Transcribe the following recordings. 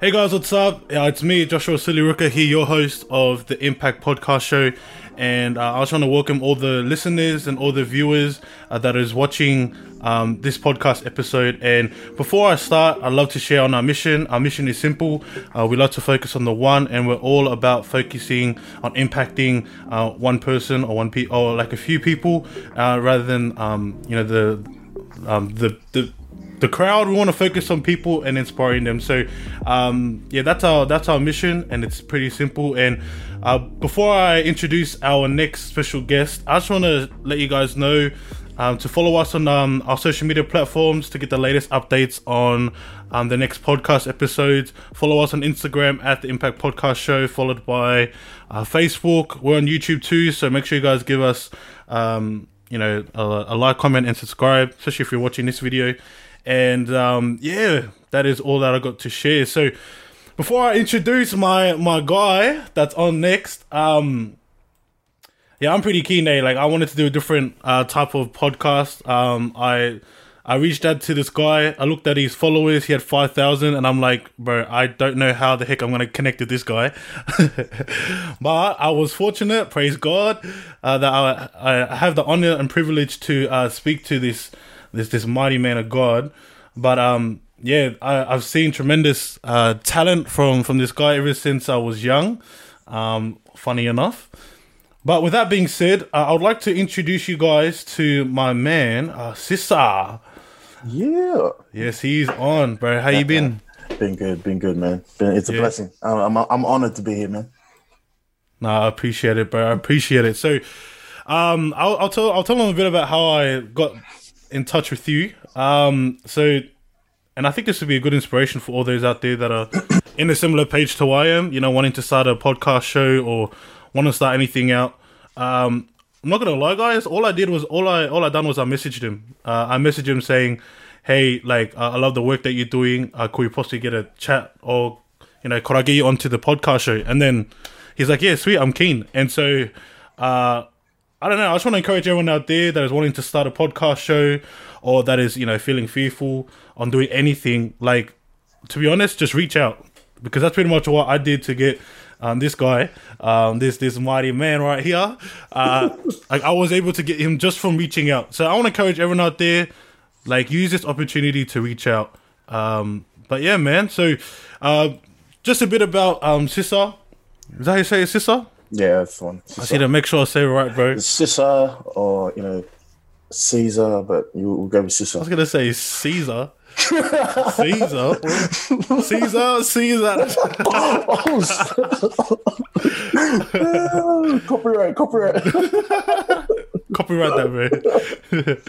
Hey guys, what's up? Yeah, it's me, Joshua Siliruka here, your host of the Impact Podcast Show. And uh, I was trying to welcome all the listeners and all the viewers uh, that is watching um, this podcast episode. And before I start, I'd love to share on our mission. Our mission is simple. Uh, we love to focus on the one, and we're all about focusing on impacting uh, one person or one pe- or like a few people, uh, rather than um, you know the um, the the the crowd. We want to focus on people and inspiring them. So, um, yeah, that's our that's our mission, and it's pretty simple. And uh, before I introduce our next special guest, I just want to let you guys know. Um, to follow us on um, our social media platforms to get the latest updates on um, the next podcast episodes. Follow us on Instagram at the Impact Podcast Show, followed by uh, Facebook. We're on YouTube too, so make sure you guys give us, um, you know, a, a like, comment, and subscribe, especially if you're watching this video. And um, yeah, that is all that I got to share. So before I introduce my my guy that's on next, um, yeah, I'm pretty keen. Eh? Like I wanted to do a different uh, type of podcast. Um, I I reached out to this guy. I looked at his followers. He had five thousand, and I'm like, bro, I don't know how the heck I'm gonna connect with this guy. but I was fortunate, praise God, uh, that I I have the honor and privilege to uh, speak to this this this mighty man of God. But um, yeah, I, I've seen tremendous uh, talent from from this guy ever since I was young. Um, funny enough. But with that being said, uh, I would like to introduce you guys to my man, uh, Sisa. Yeah. Yes, he's on, bro. How you been? Been good, been good, man. Been, it's a Yeah. blessing. I'm, I'm I'm honored to be here, man. Nah, I appreciate it, bro. I appreciate it. So, um, I'll, I'll tell I'll tell them a bit about how I got in touch with you. Um, so, and I think this would be a good inspiration for all those out there that are in a similar page to I am. You know, wanting to start a podcast show or want to start anything out. Um, I'm not gonna lie, guys. All I did was all I all I done was I messaged him. Uh, I messaged him saying, "Hey, like I love the work that you're doing. Uh, could we possibly get a chat or you know could I get you onto the podcast show?" And then he's like, "Yeah, sweet, I'm keen." And so uh, I don't know. I just want to encourage everyone out there that is wanting to start a podcast show or that is you know feeling fearful on doing anything. Like to be honest, just reach out because that's pretty much what I did to get um, this guy, um, this this mighty man right here. Uh, like I was able to get him just from reaching out. So I want to encourage everyone out there, like use this opportunity to reach out. Um, but yeah, man. So uh, just a bit about um, Sisa. Is that how you say it, Sisa? Yeah, that's the one. I see to make sure I say it right, bro. It's Sisa or you know Caesar, but you will go with Sisa. I was gonna say Caesar. Caesar. Caesar. Caesar. copyright, copyright. Copyright that,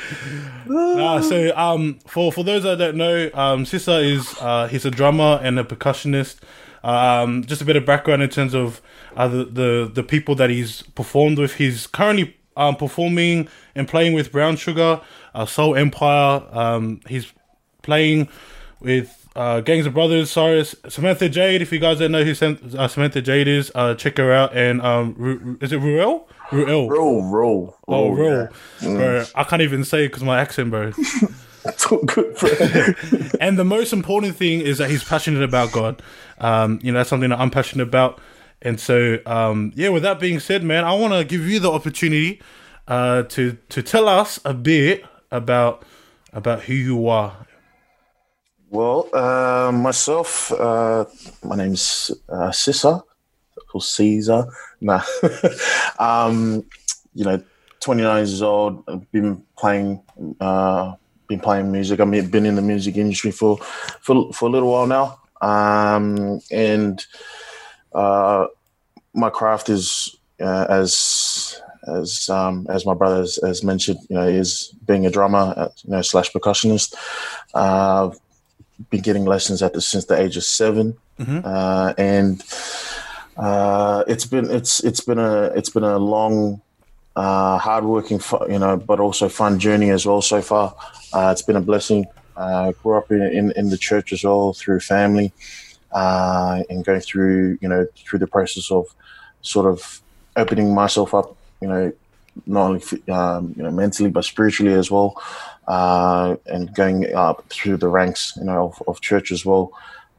bro. nah, so um, for for those that don't know, um, Sisa is uh, he's a drummer and a percussionist. Um, just a bit of background in terms of uh, the, the the people that he's performed with. He's currently um, performing and playing with Brown Sugar, uh, Soul Empire. Um, he's playing with uh, Gangs of Brothers, Cyrus, Samantha Jade. If you guys don't know who Sam- uh, Samantha Jade is, uh, check her out. And um, Ru- is it Ruel? Ruel. Roll, roll. Oh, roll. yeah. Mm. Bro, I can't even say it because my accent, bro. It's all good, bro. and the most important thing is that he's passionate about God. Um, you know, that's something that I'm passionate about. And so, um, yeah, with that being said, man, I want to give you the opportunity uh, to to tell us a bit about about who you are. Well, uh, myself, uh, my name's uh, Sisa, called Caesar. Nah, um, you know, 29 years old. I've been playing, uh, been playing music. I mean, been in the music industry for for for a little while now, um, and uh, my craft is uh, as as um, as my brother has, has mentioned, you know, is being a drummer, uh, you know, slash percussionist. Uh, been getting lessons at the since the age of 7 Mhm. uh, and uh, it's been it's it's been a it's been a long, uh, hardworking, you know, but also fun journey as well so far. Uh, it's been a blessing. Uh, grew up in, in in the church as well through family, uh, and go through you know through the process of sort of opening myself up, you know, not only um, you know mentally but spiritually as well, uh, and going up through the ranks, you know, of, of church as well.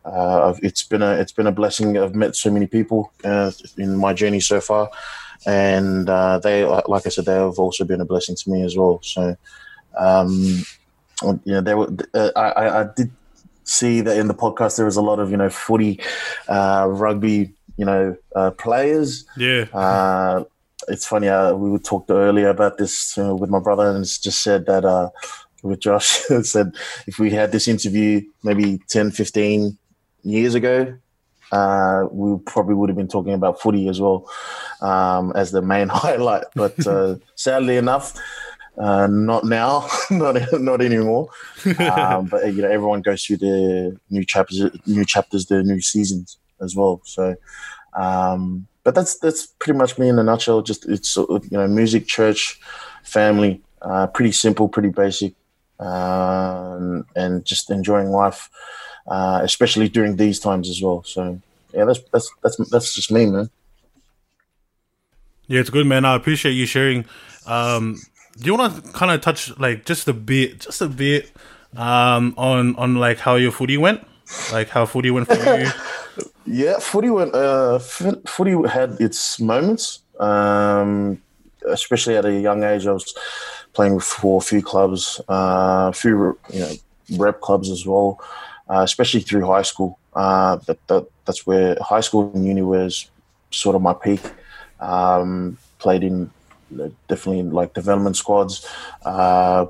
uh, it's been a it's been a blessing. I've met so many people uh, in my journey so far, and uh, they, like I said, they have also been a blessing to me as well. So, um, you know, they were. Uh, I, I did see that in the podcast there was a lot of you know footy, uh, rugby, you know, uh, players. Yeah. Uh, it's funny. Uh, we talked earlier about this with my brother, and it's just said that uh, with Josh said if we had this interview maybe 10, 15 years ago, uh, we probably would have been talking about footy as well um, as the main highlight. But uh, sadly enough, uh, not now, not not anymore. Um, but you know, everyone goes through the new chapters, new chapters, the new seasons as well. So, um, but that's that's pretty much me in a nutshell. Just it's you know, music, church, family, uh, pretty simple, pretty basic, um, and just enjoying life uh, especially during these times as well. So yeah, that's that's that's that's just me, man. Yeah, it's good, man. I appreciate you sharing. Um, do you want to kind of touch like just a bit, just a bit um, on on like how your footy went, like how footy went for you? yeah, footy went. Uh, footy had its moments, um, especially at a young age. I was playing for a few clubs, uh, a few you know rep clubs as well uh, especially through high school. Uh, that, that, that's where high school and uni was sort of my peak. Um, played in definitely in like development squads. Uh,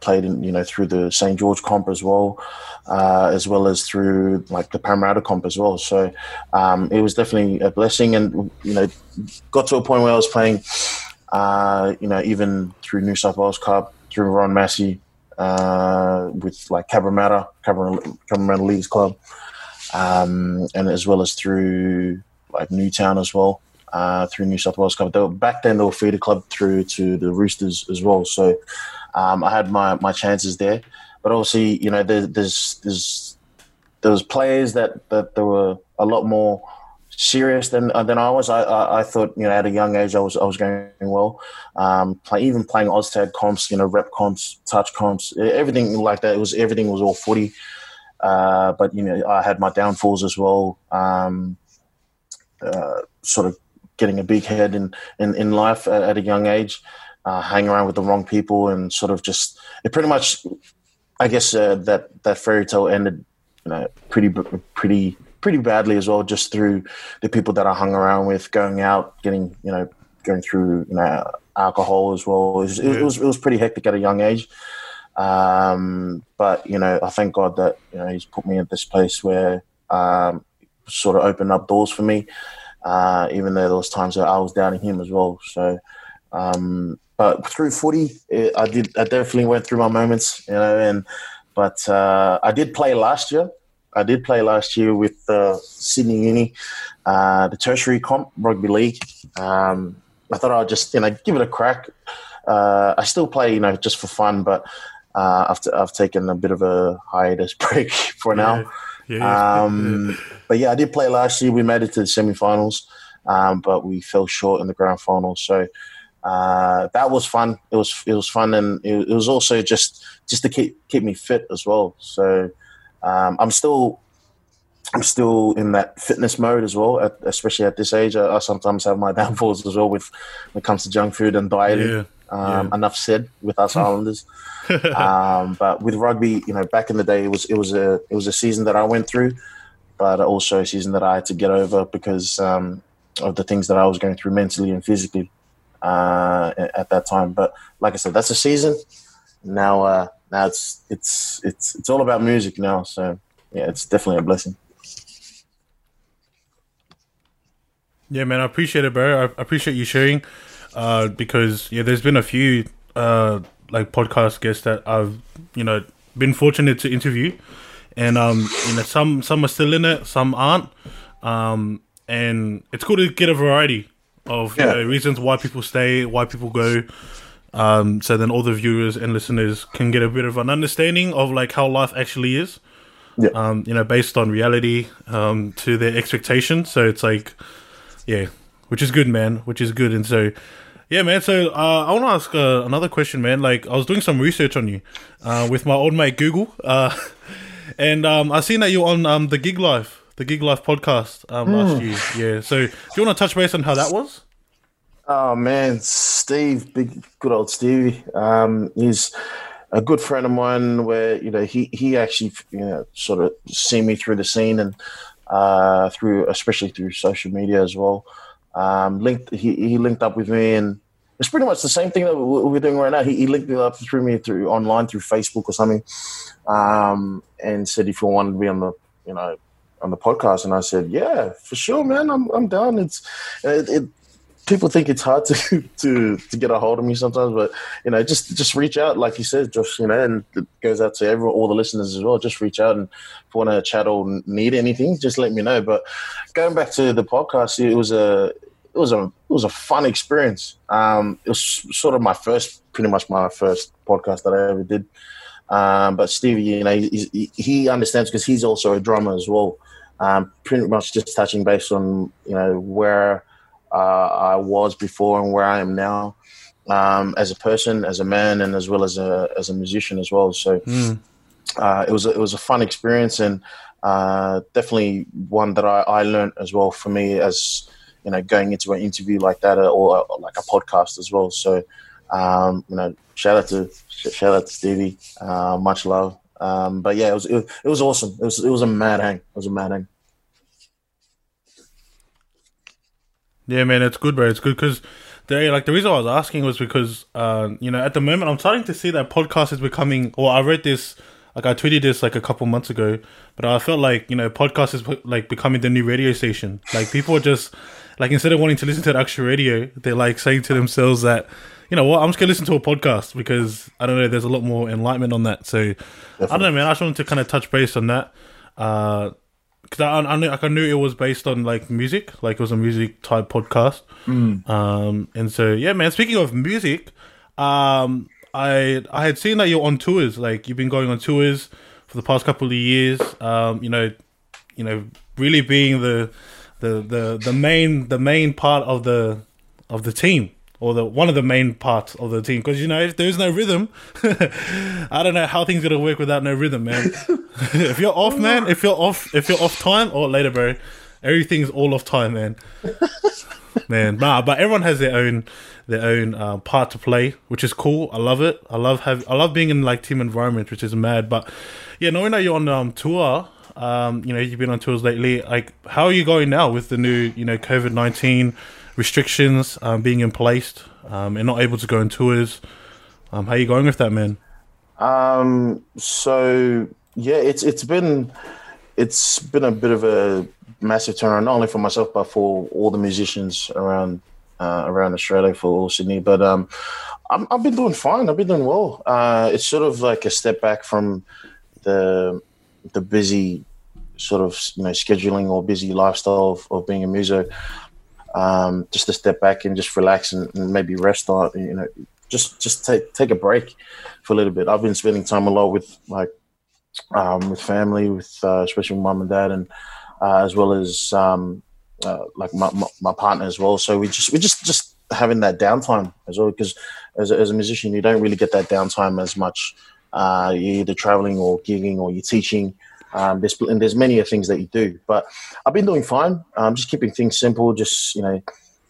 played in you know through the St George comp as well, uh, as well as through like the Parramatta comp as well. So um, it was definitely a blessing, and you know got to a point where I was playing. Uh, you know, even through New South Wales Cup, through Ron Massey, uh, with like Cabramatta, Cabramatta Leagues Club, um, and as well as through like Newtown as well, uh, through New South Wales Cup. They were, back then they were feeder club through to the Roosters as well. So um, I had my, my chances there, but obviously you know there, there's there's there was players that that there were a lot more serious than uh, than I was. I, I, I thought you know at a young age I was I was going well. Um, play, even playing OzTag comps, you know, rep comps, touch comps, everything like that. It was everything was all footy. Uh, but you know, I had my downfalls as well. Um, uh, sort of getting a big head in in, in life at, at a young age, uh, hanging around with the wrong people, and sort of just it pretty much. I guess uh, that that fairy tale ended, you know, pretty pretty pretty badly as well, just through the people that I hung around with, going out, getting you know, going through you know alcohol as well. It was, it was, it was pretty hectic at a young age. Um, but you know, I thank God that you know He's put me in this place where um, sort of opened up doors for me. Uh, even though there was times that I was doubting Him as well. So, um, but through footy, it, I did. I definitely went through my moments, you know, and but uh, I did play last year. I did play last year with uh, Sydney Uni, uh, the tertiary comp rugby league. Um, I thought I'd just you know give it a crack. Uh, I still play you know just for fun, but uh, I've, t- I've taken a bit of a hiatus break for now. Yeah. Yeah. Um, but yeah, I did play last year. We made it to the semi-finals, um, but we fell short in the grand final. So uh, that was fun. It was it was fun, and it, it was also just just to keep keep me fit as well. So um, I'm still I'm still in that fitness mode as well, at, especially at this age. I, I, sometimes have my downfalls as well with when it comes to junk food and dieting. Yeah, um, yeah. Enough said with us Islanders. um, but with rugby, you know, back in the day, it was it was a it was a season that I went through, but also a season that I had to get over because um, of the things that I was going through mentally and physically uh, at that time. But like I said, that's a season. Now, uh, now it's it's it's it's all about music now. So yeah, it's definitely a blessing. Yeah, man, I appreciate it, bro. I appreciate you sharing, uh, because yeah, there's been a few uh like podcast guests that I've you know been fortunate to interview, and um, you know some some are still in it, some aren't, um, and it's cool to get a variety of yeah. you know, reasons why people stay, why people go, um, so then all the viewers and listeners can get a bit of an understanding of like how life actually is. Yeah. Um, you know, based on reality, um, to their expectations. So it's like, yeah, which is good, man. Which is good. And so, yeah, man. So uh, I want to ask uh, another question, man. Like I was doing some research on you uh, with my old mate Google, uh, and um, I seen that you're on um, the Gig Life, the Gig Life podcast um, last Hmm. year. Yeah. So do you want to touch base on how that was? Oh man, Steve, big good old Stevie. Um, he's a good friend of mine. Where you know he he actually you know sort of seen me through the scene and uh, through especially through social media as well. Um, linked he, he linked up with me and it's pretty much the same thing that we- we're doing right now. He, he linked me up through me through online through Facebook or something, um, and said if you wanted to be on the you know on the podcast, and I said yeah for sure, man. I'm I'm down. It's it, it people think it's hard to to to get a hold of me sometimes, but you know, just just reach out, like you said, Josh. You know, and it goes out to everyone, all the listeners as well. Just reach out, and if you want to chat or need anything, just let me know. But going back to the podcast, it was a it was a it was a fun experience. Um, it was sort of my first, pretty much my first podcast that I ever did. Um, but Stevie, you know, he, he, understands because he's also a drummer as well. Um, pretty much just touching base on you know where uh, I was before and where I am now, um, as a person, as a man, and as well as a as a musician as well. So Mm. uh, it was a, it was a fun experience and uh, definitely one that I, I learned as well for me as you know going into an interview like that uh, or, or like a podcast as well. So um, you know, shout out to shout out to Stevie, uh, much love. Um, but yeah, it was, it was it was awesome. It was it was a mad hang. It was a mad hang. Yeah, man, it's good, bro. It's good because the like the reason I was asking was because uh, you know at the moment I'm starting to see that podcast is becoming. Or I read this, like I tweeted this like a couple months ago, but I felt like you know podcast is like becoming the new radio station. Like people are just like instead of wanting to listen to the actual radio, they're like saying to themselves that. You know what? I'm just gonna listen to a podcast because I don't know. There's a lot more enlightenment on that. So I don't know, man. I just wanted to kind of touch base on that. Uh, because I, I knew like I knew it was based on like music, like it was a music type podcast. Um, and so yeah, man. Speaking of music, um, I I had seen that you're on tours. Like you've been going on tours for the past couple of years. Um, you know, you know, really being the the the the main the main part of the of the team or the one of the main parts of the team. Because you know if there's no rhythm i don't know how things gonna work without no rhythm man. If you're off man if you're off if you're off time or later bro. Everything's all off time man. Man nah but everyone has their own their own uh, part to play which is cool. I love it. I love have i love being in like team environment which is mad. But yeah knowing that you're on um, tour um, you know you've been on tours lately like how are you going now with the new you know covid-19 restrictions um, being in place um, and not able to go on tours um, how are you going with that man Um, so yeah, it's it's been it's been a bit of a massive turnaround, not only for myself but for all the musicians around uh, around Australia, for all Sydney. But um, I'm, I've been doing fine. I've been doing well. Uh, it's sort of like a step back from the the busy sort of you know scheduling or busy lifestyle of, of being a muso. Um, just to step back and just relax and, and maybe rest on you know just just take take a break for a little bit. I've been spending time a lot with like um, with family, with uh, especially mum and dad, and uh, as well as um, uh, like my, my, my partner as well. So we just we just just having that downtime as well because as as a musician you don't really get that downtime as much. Uh, you're either traveling or gigging or you're teaching. Um, there's and there's many of things that you do, but I've been doing fine. I'm just keeping things simple. Just you know,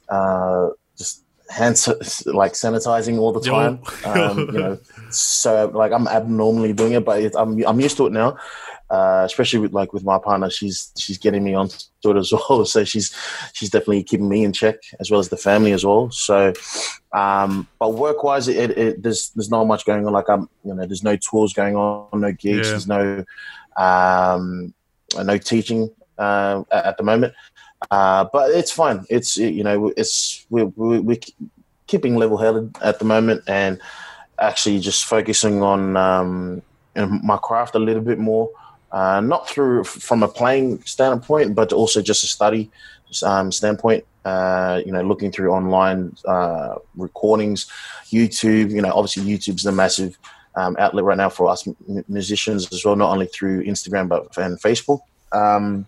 uh, just hand sa- like sanitizing all the time. Um, you know, so like I'm abnormally doing it, but it, I'm I'm used to it now. Uh, especially with like with my partner, she's she's getting me onto it as well. So she's she's definitely keeping me in check as well as the family as well. So, um, but work wise, it, it there's there's not much going on. Like I'm you know there's no tours going on, no gigs, Yeah. there's no um, no teaching uh, at, at the moment. Uh, but it's fine. It's you know it's we're we're, we're keeping level headed at the moment and actually just focusing on um, my craft a little bit more. Uh, not through from a playing standpoint, but also just a study um, standpoint. Uh, you know, looking through online uh, recordings, YouTube. You know, obviously YouTube's the massive um, outlet right now for us musicians as well, not only through Instagram but and Facebook. Um,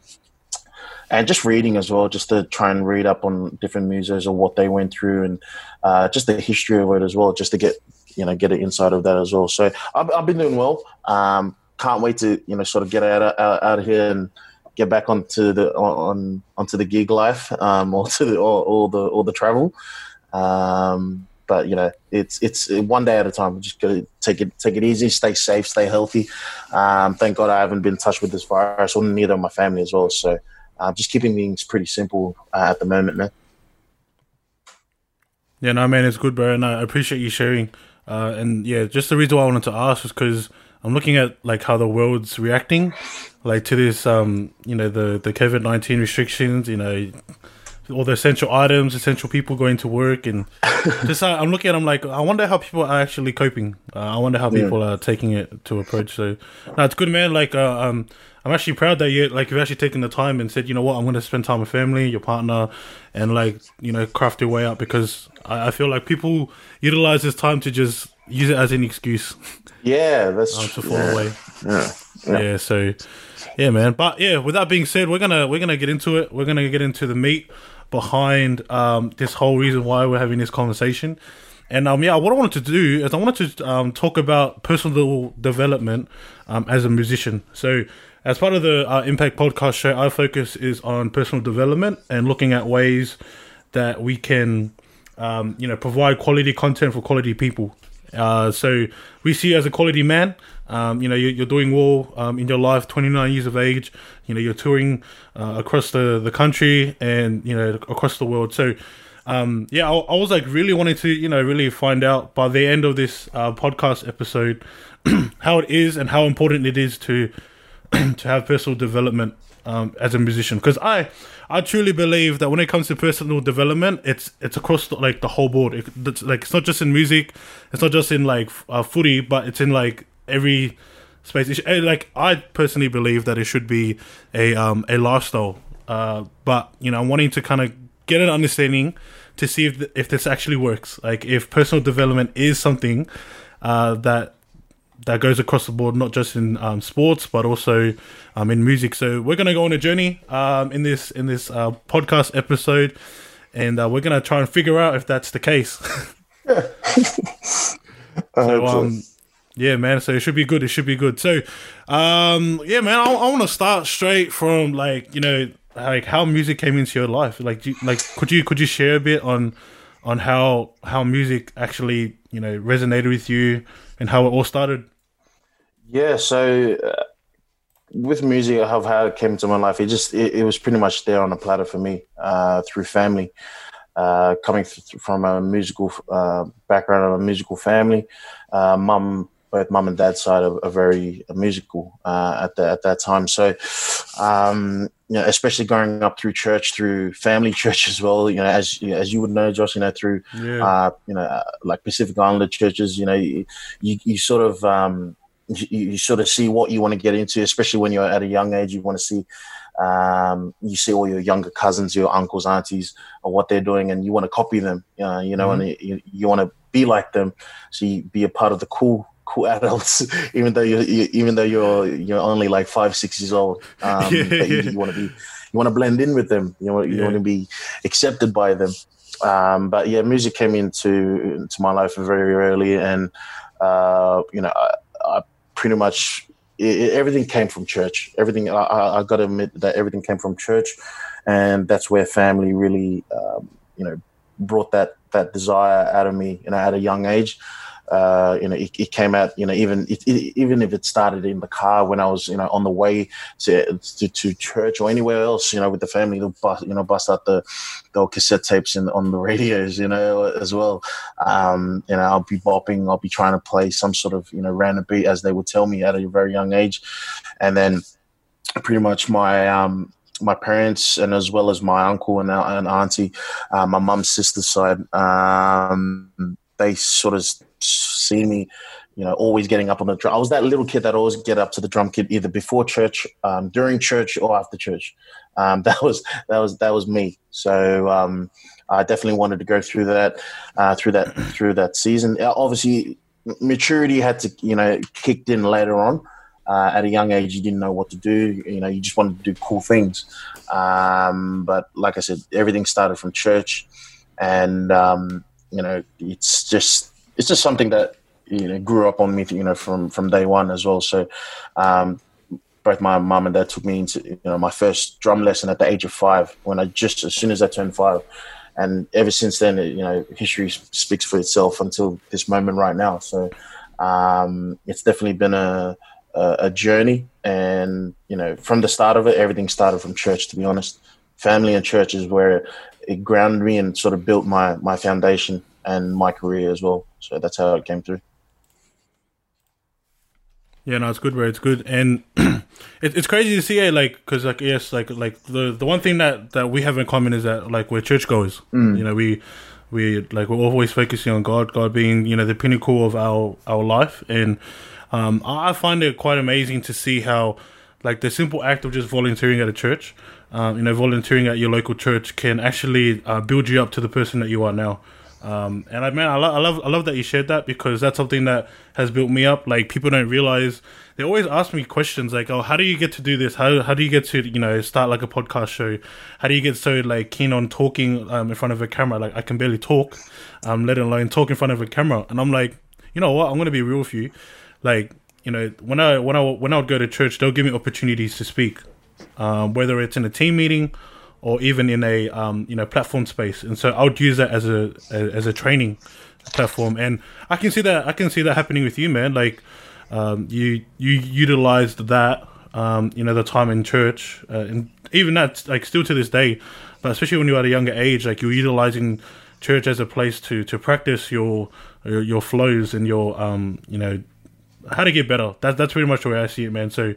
and just reading as well, just to try and read up on different musos or what they went through, and uh, just the history of it as well, just to get you know get an insight of that as well. So I've, I've been doing well. Um, can't wait to you know sort of get out of, out, out of here and get back onto the on onto the gig life um, or to the or, the or the travel. Um, but you know, it's it's one day at a time. We're just gotta take it take it easy, stay safe, stay healthy. Um, thank God I haven't been touched with this virus, or neither of my family as well. So, uh, just keeping things pretty simple uh, at the moment, man. Yeah, no, man, it's good, bro, and I appreciate you sharing. Uh, and yeah, just the reason why I wanted to ask was because I'm looking at like how the world's reacting, like to this, um, you know, the the COVID nineteen restrictions, you know, all the essential items, essential people going to work, and just uh, I'm looking at, I'm like, I wonder how people are actually coping. Uh, I wonder how people are taking it to approach. So, no, it's good, man. Like, uh, um, I'm actually proud that you like you've actually taken the time and said, you know what, I'm going to spend time with family, your partner, and like you know craft your way out because I, I feel like people utilize this time to just use it as an excuse. Yeah, that's um, to fall yeah. away. Yeah. yeah. yeah, so yeah, man. But yeah, with that being said, we're gonna we're gonna get into it. We're gonna get into the meat behind um, this whole reason why we're having this conversation. And um, yeah, what I wanted to do is I wanted to um, talk about personal development um, as a musician. So, as part of the uh, Impact Podcast show, our focus is on personal development and looking at ways that we can, um, you know, provide quality content for quality people. Uh, so we see you as a quality man. Um, you know, you're, you're doing well um, in your life. 29 years of age. You know, you're touring uh, across the the country and you know across the world. So. Um, yeah, I, I, was like really wanting to, you know, really find out by the end of this uh, podcast episode how it is and how important it is to to have personal development um, as a musician. Because I, I truly believe that when it comes to personal development, it's it's across the, like the whole board. It, it's, like it's not just in music, it's not just in like uh, footy, but it's in like every space. Eh, like I personally believe that it should be a um a lifestyle. Uh, but you know, I'm wanting to kind of get an understanding to see if if this actually works. Like if personal development is something uh, that that goes across the board, not just in um, sports but also um, in music. So we're gonna go on a journey um, in this in this uh, podcast episode, and uh, we're gonna try and figure out if that's the case. so, um, yeah, man. So it should be good. It should be good. So, um, yeah, man. I, I want to start straight from like you know like how music came into your life. Like, you, like could you could you share a bit on on how how music actually you know resonated with you and how it all started? Yeah. So. Uh, with music, how how it came into my life, it just it, it was pretty much there on a platter for me uh, through family. Uh, coming from a musical uh, background of a musical family, uh, mum both mum and dad's side are, are very musical uh, at the, at that time. So, um, you know, especially growing up through church, through family church as well. You know, as as you would know, Josh, you know, through yeah. uh, you know, uh, like Pacific Islander churches. You know, you you, you sort of um, you, you, sort of see what you want to get into, especially when you're at a young age. You want to see. Um, you see all your younger cousins, your uncles, aunties, or what they're doing, and you want to copy them. Uh, you know, mm-hmm. and you, you want to be like them, so you be a part of the cool cool adults, even though you're you, even though you're you're only like five six years old. Um, yeah, you, you want to be you want to blend in with them. You want you yeah. want to be accepted by them. Um, but yeah, music came into into my life very early, and uh, you know, I, I pretty much it, everything came from church. Everything I, I got to admit that everything came from church, and that's where family really, um, you know, brought that that desire out of me, you know, at a young age uh, you know, it, it, came out, you know, even it, it, even if it started in the car when I was, you know, on the way to, to, to church or anywhere else, you know, with the family, they'll bust, you know, bust out the, the cassette tapes in, on the radios, you know, as well. Um, you know, I'll be bopping, I'll be trying to play some sort of, you know, random beat as they would tell me at a very young age. And then pretty much my, um, my parents and as well as my uncle and, and auntie, uh, my mum's sister's side, um, they sort of see me, you know, always getting up on the drum. I was that little kid that always get up to the drum kit either before church, um, during church, or after church. Um, that was that was that was me. So um, I definitely wanted to go through that uh, through that through that season. Uh, obviously, maturity had to you know kicked in later on. Uh, at a young age, you didn't know what to do. You know, you just wanted to do cool things. Um, but like I said, everything started from church, and um, you know, it's just it's just something that you know grew up on me, you know, from from day one as well. So. Um, both my mum and dad took me into you know my first drum lesson at the age of five when I just as soon as I turned five, and ever since then you know history speaks for itself until this moment right now. So um, it's definitely been a, a, a journey, and you know from the start of it, everything started from church. To be honest, family and church is where it grounded me and sort of built my my foundation and my career as well. So that's how it came through. Yeah, no, it's good, bro. It's good, and it, it's crazy to see it, like, because, like, yes, like, like the the one thing that that we have in common is that, like, we're churchgoers. Mm. You know, we we like we're always focusing on God, God being, you know, the pinnacle of our our life, and um, I find it quite amazing to see how, like, the simple act of just volunteering at a church, um, you know, volunteering at your local church can actually uh, build you up to the person that you are now. Um, and I man, I, lo- I love I love that you shared that because that's something that has built me up. Like people don't realize they always ask me questions like, "Oh, how do you get to do this? How how do you get to you know start like a podcast show? How do you get so like keen on talking um, in front of a camera? Like I can barely talk, um, let alone talk in front of a camera." And I'm like, you know what? I'm gonna be real with you. Like you know when I when I when I would go to church, they'll give me opportunities to speak, um, whether it's in a team meeting or even in a um, you know platform space. And so I would use that as a, as a training platform. And I can see that I can see that happening with you, man. Like um, you you utilized that um, you know the time in church, uh, and even that like still to this day. But especially when you're at a younger age, like you're utilizing church as a place to to practice your your, your flows and your um you know how to get better. That's that's pretty much the way I see it, man. So,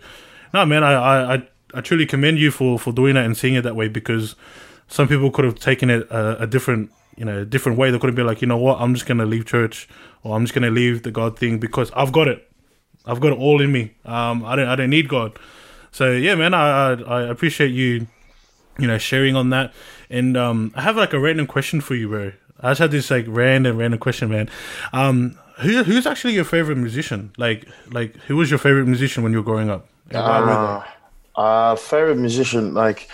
no, man, I, I, I truly commend you for for doing that and seeing it that way because some people could have taken it a, a different you know different way. They could have been like, you know what, I'm just gonna leave church or I'm just gonna leave the God thing because I've got it. I've got it all in me. Um, I don't I don't need God. So yeah, man, I I, I appreciate you, you know, sharing on that. And um, I have like a random question for you, bro. I just had this like random random question, man. Um, who who's actually your favorite musician? Like like who was your favorite musician when you were growing up? Uh, uh, favorite musician, like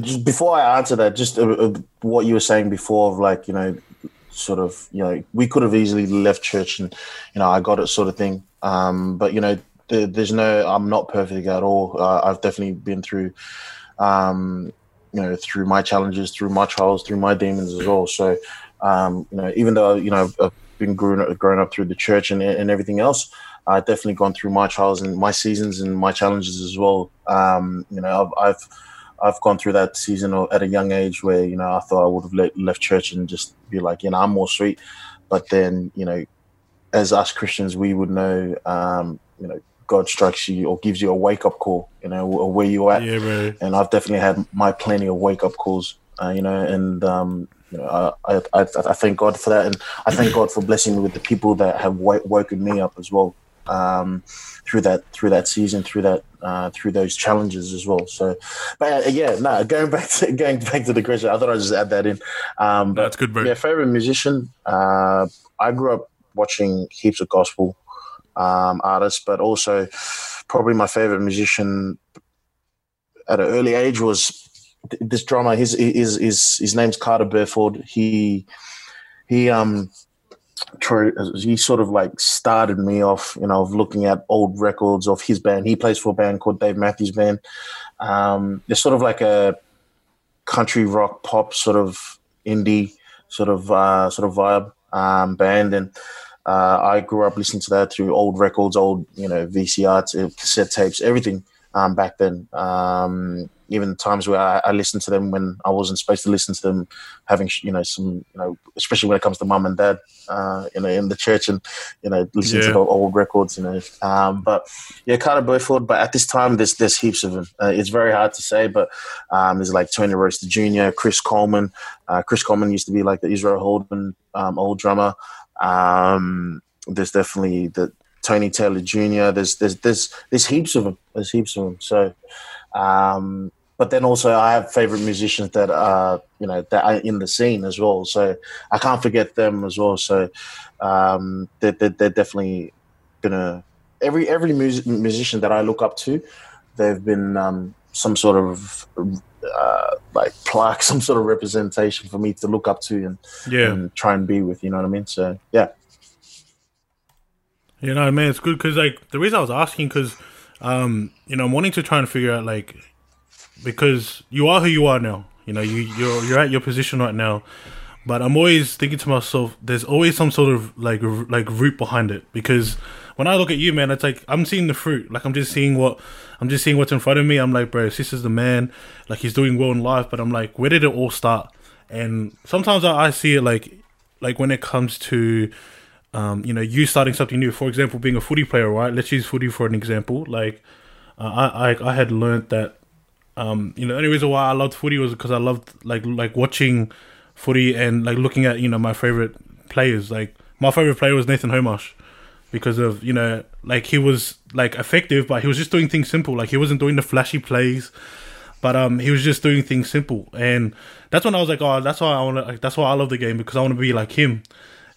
just before I answer that, just uh, uh, what you were saying before of like you know, sort of you know, we could have easily left church and you know I got it sort of thing. Um, but you know, there, there's no, I'm not perfect at all. Uh, I've definitely been through, um, you know, through my challenges, through my trials, through my demons as well. So, um, you know, even though you know I've been grown up, grown up through the church and and everything else. I've definitely gone through my trials and my seasons and my challenges as well. Um, you know, I've, I've I've gone through that season at a young age where you know I thought I would have left church and just be like, you know, I'm more sweet. But then, you know, as us Christians, we would know, um, you know, God strikes you or gives you a wake up call, you know, where you at. Yeah, right. And I've definitely had my plenty of wake up calls, uh, you know, and um, you know, I, I, I thank God for that, and I thank God for blessing me with the people that have w- woken me up as well um, through that through that season, through that uh, through those challenges as well. So, but uh, yeah, no, going back to going back to the question, I thought I'd just add that in. Um, That's good, bro. Yeah, favorite musician. Uh, I grew up watching heaps of gospel um, artists, but also probably my favorite musician at an early age was this drummer. His his his his name's Carter Beauford. He he um he sort of like started me off, you know, of looking at old records of his band. He plays for a band called Dave Matthews Band. Um, they're sort of like a country rock pop sort of indie sort of uh, sort of vibe um, band, and uh, I grew up listening to that through old records, old you know VCR, cassette tapes, everything um, back then. Um, even times where I, I, listened to them when I wasn't supposed to listen to them, having you know some you know especially when it comes to mum and dad, uh, you know in the church and you know listening yeah. to the old records, you know. Um, but yeah, Carter Beauford. But at this time, there's there's heaps of them. Uh, it's very hard to say, but um, there's like Tony Royster Jr., Chris Coleman. Uh, Chris Coleman used to be like the Israel Houghton um, old drummer. Um, there's definitely the Tony Taylor Jr. There's there's there's there's heaps of them. There's heaps of them. So, um, but then also I have favorite musicians that are you know that are in the scene as well. So I can't forget them as well. So um, they're, they're, they're definitely gonna every every music, musician that I look up to, they've been um, some sort of uh, like plaque, some sort of representation for me to look up to and, yeah. and try and be with. You know what I mean? So yeah. You know, man, it's good because like the reason I was asking because, um, you know, I'm wanting to try and figure out like because you are who you are now. You know, you you're you're at your position right now, but I'm always thinking to myself, there's always some sort of like like root behind it because when I look at you, man, it's like I'm seeing the fruit. Like I'm just seeing what I'm just seeing what's in front of me. I'm like, bro, this is the man. Like he's doing well in life, but I'm like, where did it all start? And sometimes I, I see it like like when it comes to um, you know, you starting something new. For example, being a footy player, right? Let's use footy for an example. Like, uh, I, I I had learned that, um, you know, the only reason why I loved footy was because I loved like like watching footy and like looking at you know my favorite players. Like my favorite player was Nathan Haumash because of you know like he was like effective, but he was just doing things simple. Like he wasn't doing the flashy plays, but um he was just doing things simple, and that's when I was like, oh, that's why I want to. Like, that's why I love the game because I want to be like him.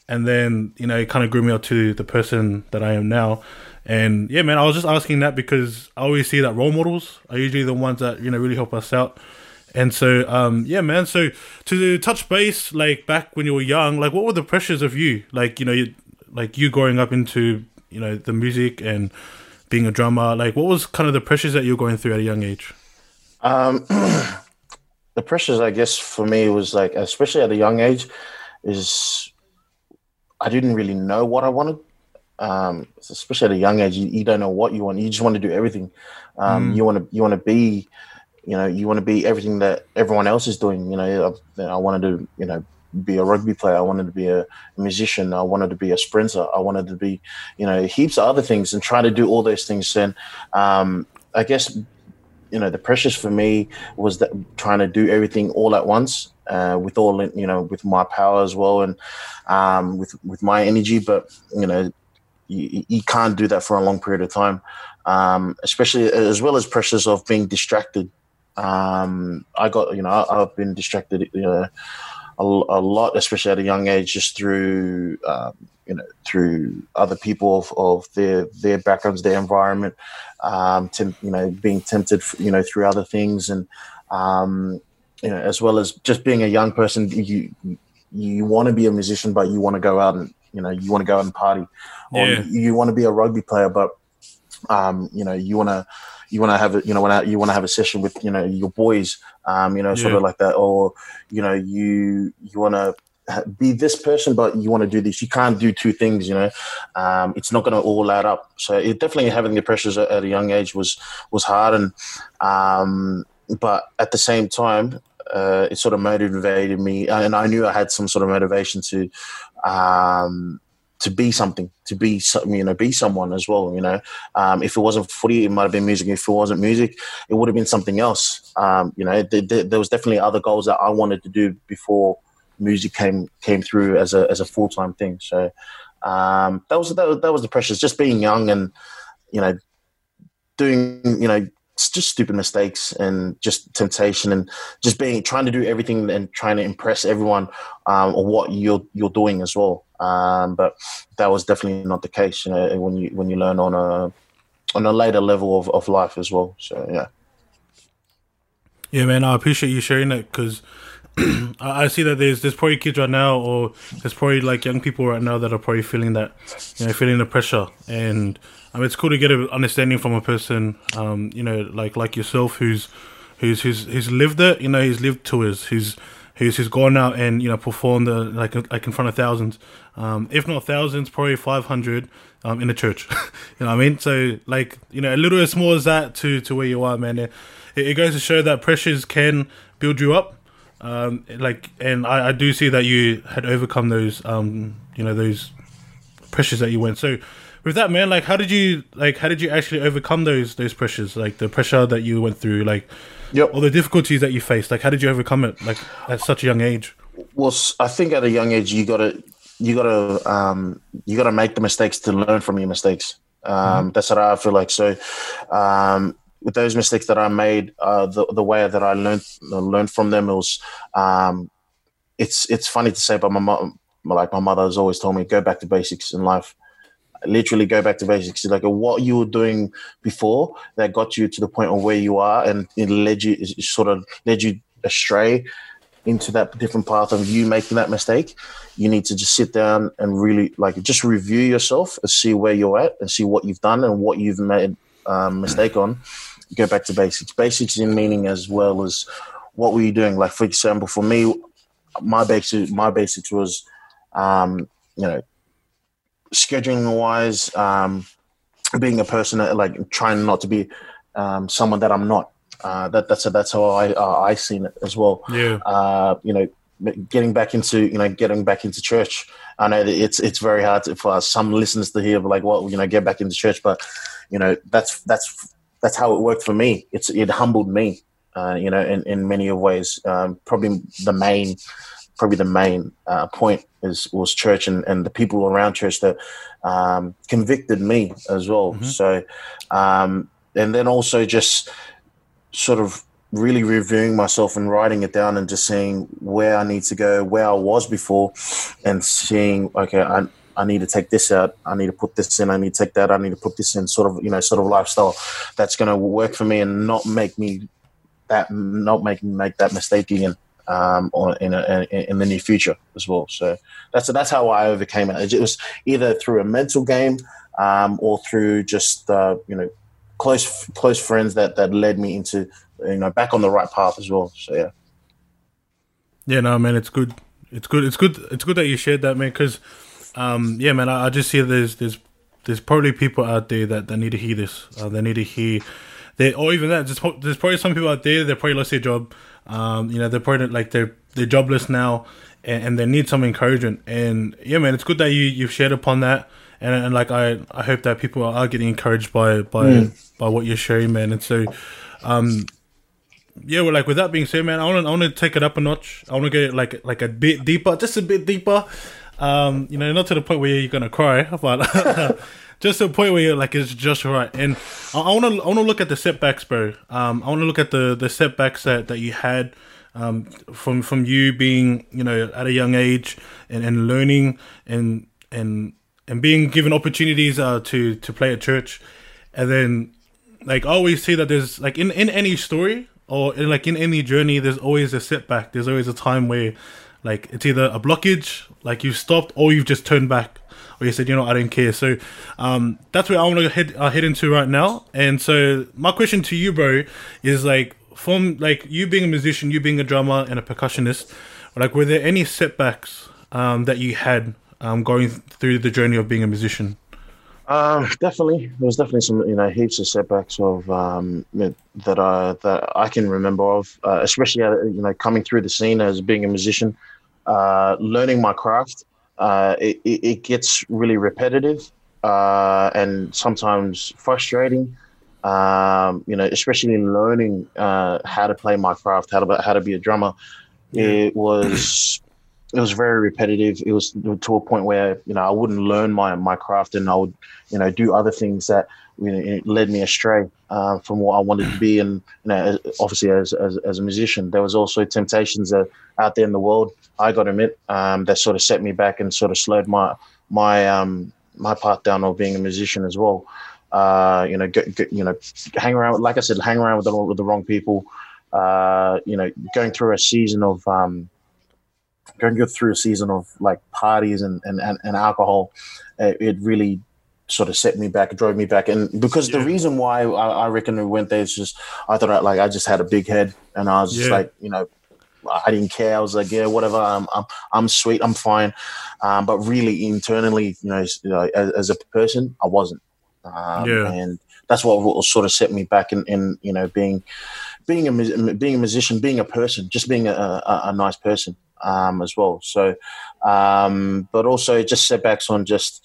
And then you know it kind of grew me up to the person that I am now. And yeah, man, I was just asking that because I always see that role models are usually the ones that you know really help us out. And so, um, yeah, man. So to touch base, like back when you were young, like what were the pressures of you? Like you know, you, like you growing up into you know the music and being a drummer. Like what was kind of the pressures that you were going through at a young age? Um, the pressures, I guess, for me was like, especially at a young age, is I didn't really know what I wanted. Um, especially at a young age, you, you, don't know what you want. You just want to do everything. Um, mm. You want to you want to be, you know, you want to be everything that everyone else is doing. You know, I, I wanted to, you know, be a rugby player. I wanted to be a, musician. I wanted to be a sprinter. I wanted to be, you know, heaps of other things and trying to do all those things. And um, I guess, you know, the pressures for me was that trying to do everything all at once uh, with all, you know, with my power as well and um, with with my energy. But you know, you, you can't do that for a long period of time, um, especially as well as pressures of being distracted. Um, I got, you know, I, have been distracted, you know, a, a, lot, especially at a young age, just through um, you know through other people of, of their their backgrounds, their environment, um, you know, being tempted, you know, through other things, and um, you know, as well as just being a young person, you you want to be a musician, but you want to go out and you know you want to go out and party, or yeah. you, you want to be a rugby player, but um, you know you want to you want to have a you know when you want to have a session with you know your boys um you know sort yeah. of like that or you know you you want to be this person but you want to do this you can't do two things you know um it's not going to all add up so it definitely having the pressures at, a young age was was hard and um but at the same time uh, it sort of motivated me and i knew i had some sort of motivation to um to be something, to be something, you know, be someone as well. You know, um, if it wasn't footy, it might have been music. If it wasn't music, it would have been something else. Um, you know, th- th- there was definitely other goals that I wanted to do before music came came through as a as a full time thing. So um, that was that, was, that was the pressures. Just being young and you know, doing you know just stupid mistakes and just temptation and just being trying to do everything and trying to impress everyone um, or what you're you're doing as well. Um, but that was definitely not the case, you know, when you when you learn on a on a later level of, of life as well. So yeah. Yeah, man, I appreciate you sharing that because I see that there's there's probably kids right now, or there's probably like young people right now that are probably feeling that, you know, feeling the pressure, and Mean, it's cool to get an understanding from a person, um, you know, like like yourself, who's who's who's who's lived it, you know, he's lived tours, who's who's who's gone out and you know performed uh, like like in front of thousands, um, if not thousands, probably five hundred um, in a church. you know what I mean? So like you know, a little as small as that to to where you are, man. It, it goes to show that pressures can build you up. Um, like, and I, I do see that you had overcome those, um, you know, those pressures that you went. So, with that, man, like, how did you, like, how did you actually overcome those those pressures, like the pressure that you went through, like, yep. all the difficulties that you faced, like, how did you overcome it, like, at such a young age? Well, I think at a young age, you gotta, you gotta, um, you gotta make the mistakes to learn from your mistakes. Um, mm-hmm. That's what I feel like. So, um, with those mistakes that I made, uh, the the way that I learned learned from them was, um, it's it's funny to say, but my mom, like my mother has always told me, go back to basics in life. Literally go back to basics. Like what you were doing before that got you to the point of where you are, and it led you, it sort of led you astray. into that different path of you making that mistake, you need to just sit down and really like just review yourself and see where you're at and see what you've done and what you've made um, mistake on. Go back to basics. Basics in meaning as well as what were you doing. Like for example, for me, my basics my basics was, um, you know, scheduling wise, um, being a person that, like trying not to be um, someone that I'm not. Uh, that that's a, that's how I uh, I seen it as well. Yeah. Uh, you know, getting back into you know getting back into church. I know that it's it's very hard to, for some listeners to hear, like, well, you know, get back into church, but you know, that's that's that's how it worked for me. It's it humbled me, uh, you know, in in many ways. Um, probably the main, probably the main uh, point is was church and and the people around church that um, convicted me as well. Mm-hmm. So, um, and then also just sort of really reviewing myself and writing it down and just seeing where I need to go, where I was before, and seeing okay, I I need to take this out, I need to put this in, I need to take that, I need to put this in, sort of you know, sort of lifestyle that's going to work for me and not make me that not make me make that mistake again. Um, in, a, in the near future as well. So that's that's how I overcame it. It was either through a mental game um, or through just uh, you know close close friends that that led me into you know back on the right path as well. So yeah. Yeah, no, man, it's good. It's good. It's good. It's good that you shared that, man. Because, um, yeah, man, I, I, just see there's there's there's probably people out there that, that need to hear this. Uh, they need to hear that, or even that. There's, there's probably some people out there that probably lost their job. Um, you know, they're probably like they're they're jobless now, and, and, they need some encouragement. And yeah, man, it's good that you you've shared upon that. And, and like I, I hope that people are getting encouraged by by mm. by what you're sharing, man. And so, um, yeah, well, like with that being said, man, I want to I want to take it up a notch. I want to get like like a bit deeper, just a bit deeper. Um, you know, not to the point where you're gonna cry, but just to the point where you're like it's just right. And I want to I want to look at the setbacks, bro. Um, I want to look at the the setbacks that that you had. Um, from from you being you know at a young age and, and learning and and and being given opportunities uh, to to play at church, and then like I always see that there's like in in any story or in, like in any journey, there's always a setback. There's always a time where like it's either a blockage, like you've stopped, or you've just turned back, or you said, you know, I don't care. So um, that's where I want to head uh, head into right now. And so my question to you, bro, is like from like you being a musician, you being a drummer and a percussionist, like were there any setbacks um, that you had um, going through the journey of being a musician? Uh, definitely, there was definitely some you know heaps of setbacks of um, that I that I can remember of, uh, especially uh, you know coming through the scene as being a musician, uh, learning my craft. Uh, it, it, gets really repetitive uh, and sometimes frustrating. Um, you know, especially in learning uh, how to play my craft, how to how to be a drummer. It was it was very repetitive. It was to a point where you know I wouldn't learn my my craft, and I would you know do other things that you know, led me astray uh, from what I wanted to be. And you know, obviously as, as, as a musician, there was also temptations that out there in the world. I got to admit um, that sort of set me back and sort of slowed my my um, my path down of being a musician as well. Uh, you know, get, get, you know, hang around. Like I said, hang around with the, with the wrong people. Uh, you know, going through a season of um, going through a season of like parties and and, and, alcohol, it, it, really sort of set me back, drove me back. And because yeah. the reason why I, I, reckon we went there is just I thought I, like I just had a big head and I was just like you know I didn't care. I was like yeah whatever I'm I'm, I'm sweet I'm fine. Um, but really internally you know, you know as, as, a person I wasn't. Um, yeah. And that's what sort of set me back in, in you know being being a being a musician, being a person, just being a, a, a nice person um, as well. So, um, but also just setbacks on just.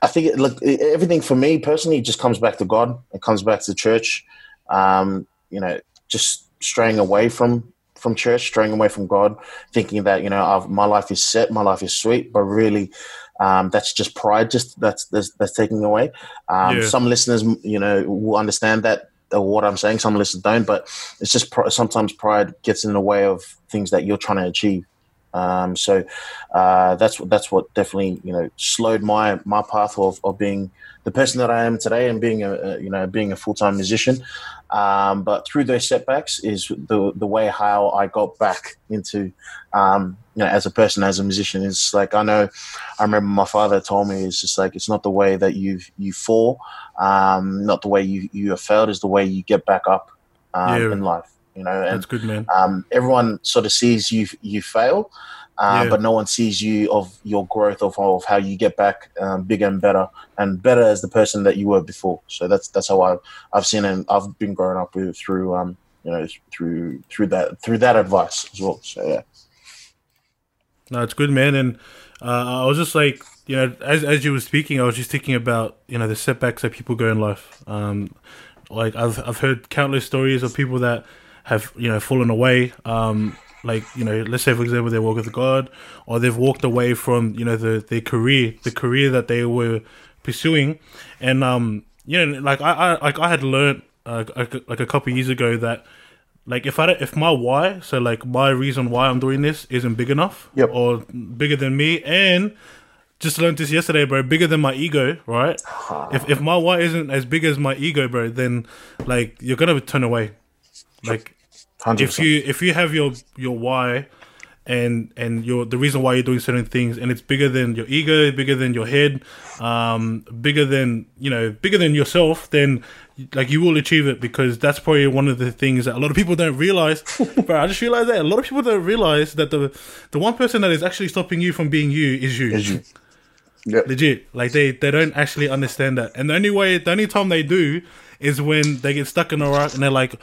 I think it, look everything for me personally just comes back to God. It comes back to church. Um, you know, just straying away from from church, straying away from God, thinking that you know I've, my life is set, my life is sweet, but really um, that's just pride. Just that's that's, that's taking away. Um, yeah. Some listeners, you know, will understand that what I'm saying. Some listeners don't, but it's just pr- sometimes pride gets in the way of things that you're trying to achieve. Um, so uh, that's what that's what definitely you know slowed my my path of, of being the person that I am today and being a, a you know being a full time musician. Um, but through those setbacks is the the way how I got back into, um, you know, as a person, as a musician. It's like I know, I remember my father told me it's just like it's not the way that you you fall, um, not the way you you have failed, is the way you get back up um, Yeah. in life. You know, and That's good, man. um, everyone sort of sees you you fail, uh, Yeah. but no one sees you of your growth of, of how you get back um, bigger and better and better as the person that you were before. So that's that's how I've I've seen and I've been growing up with through um you know through through that through that advice as well. So yeah, No, it's good, man. And uh, I was just like, you know, as as you were speaking, I was just thinking about you know the setbacks that people go in life. Um, like I've I've heard countless stories of people that have you know fallen away. Um, like you know, let's say for example they walk with God, or they've walked away from you know the their career, the career that they were pursuing, and um, you know, like I, I like I had learned uh, like, a couple years ago that like if I if my why, so like my reason why I'm doing this isn't big enough Yep. or bigger than me, and just learned this yesterday, bro, bigger than my ego, right? if if my why isn't as big as my ego, bro, then like you're gonna turn away. Like hundred if you if you have your your why and and your the reason why you're doing certain things and it's bigger than your ego bigger than your head um bigger than you know bigger than yourself then like you will achieve it because that's probably one of the things that a lot of people don't realize. But i just realized that a lot of people don't realize that the the one person that is actually stopping you from being you is you. Is you. Yep. legit. Like they they don't actually understand that. And the only way the only time they do is when they get stuck in a rut and they're like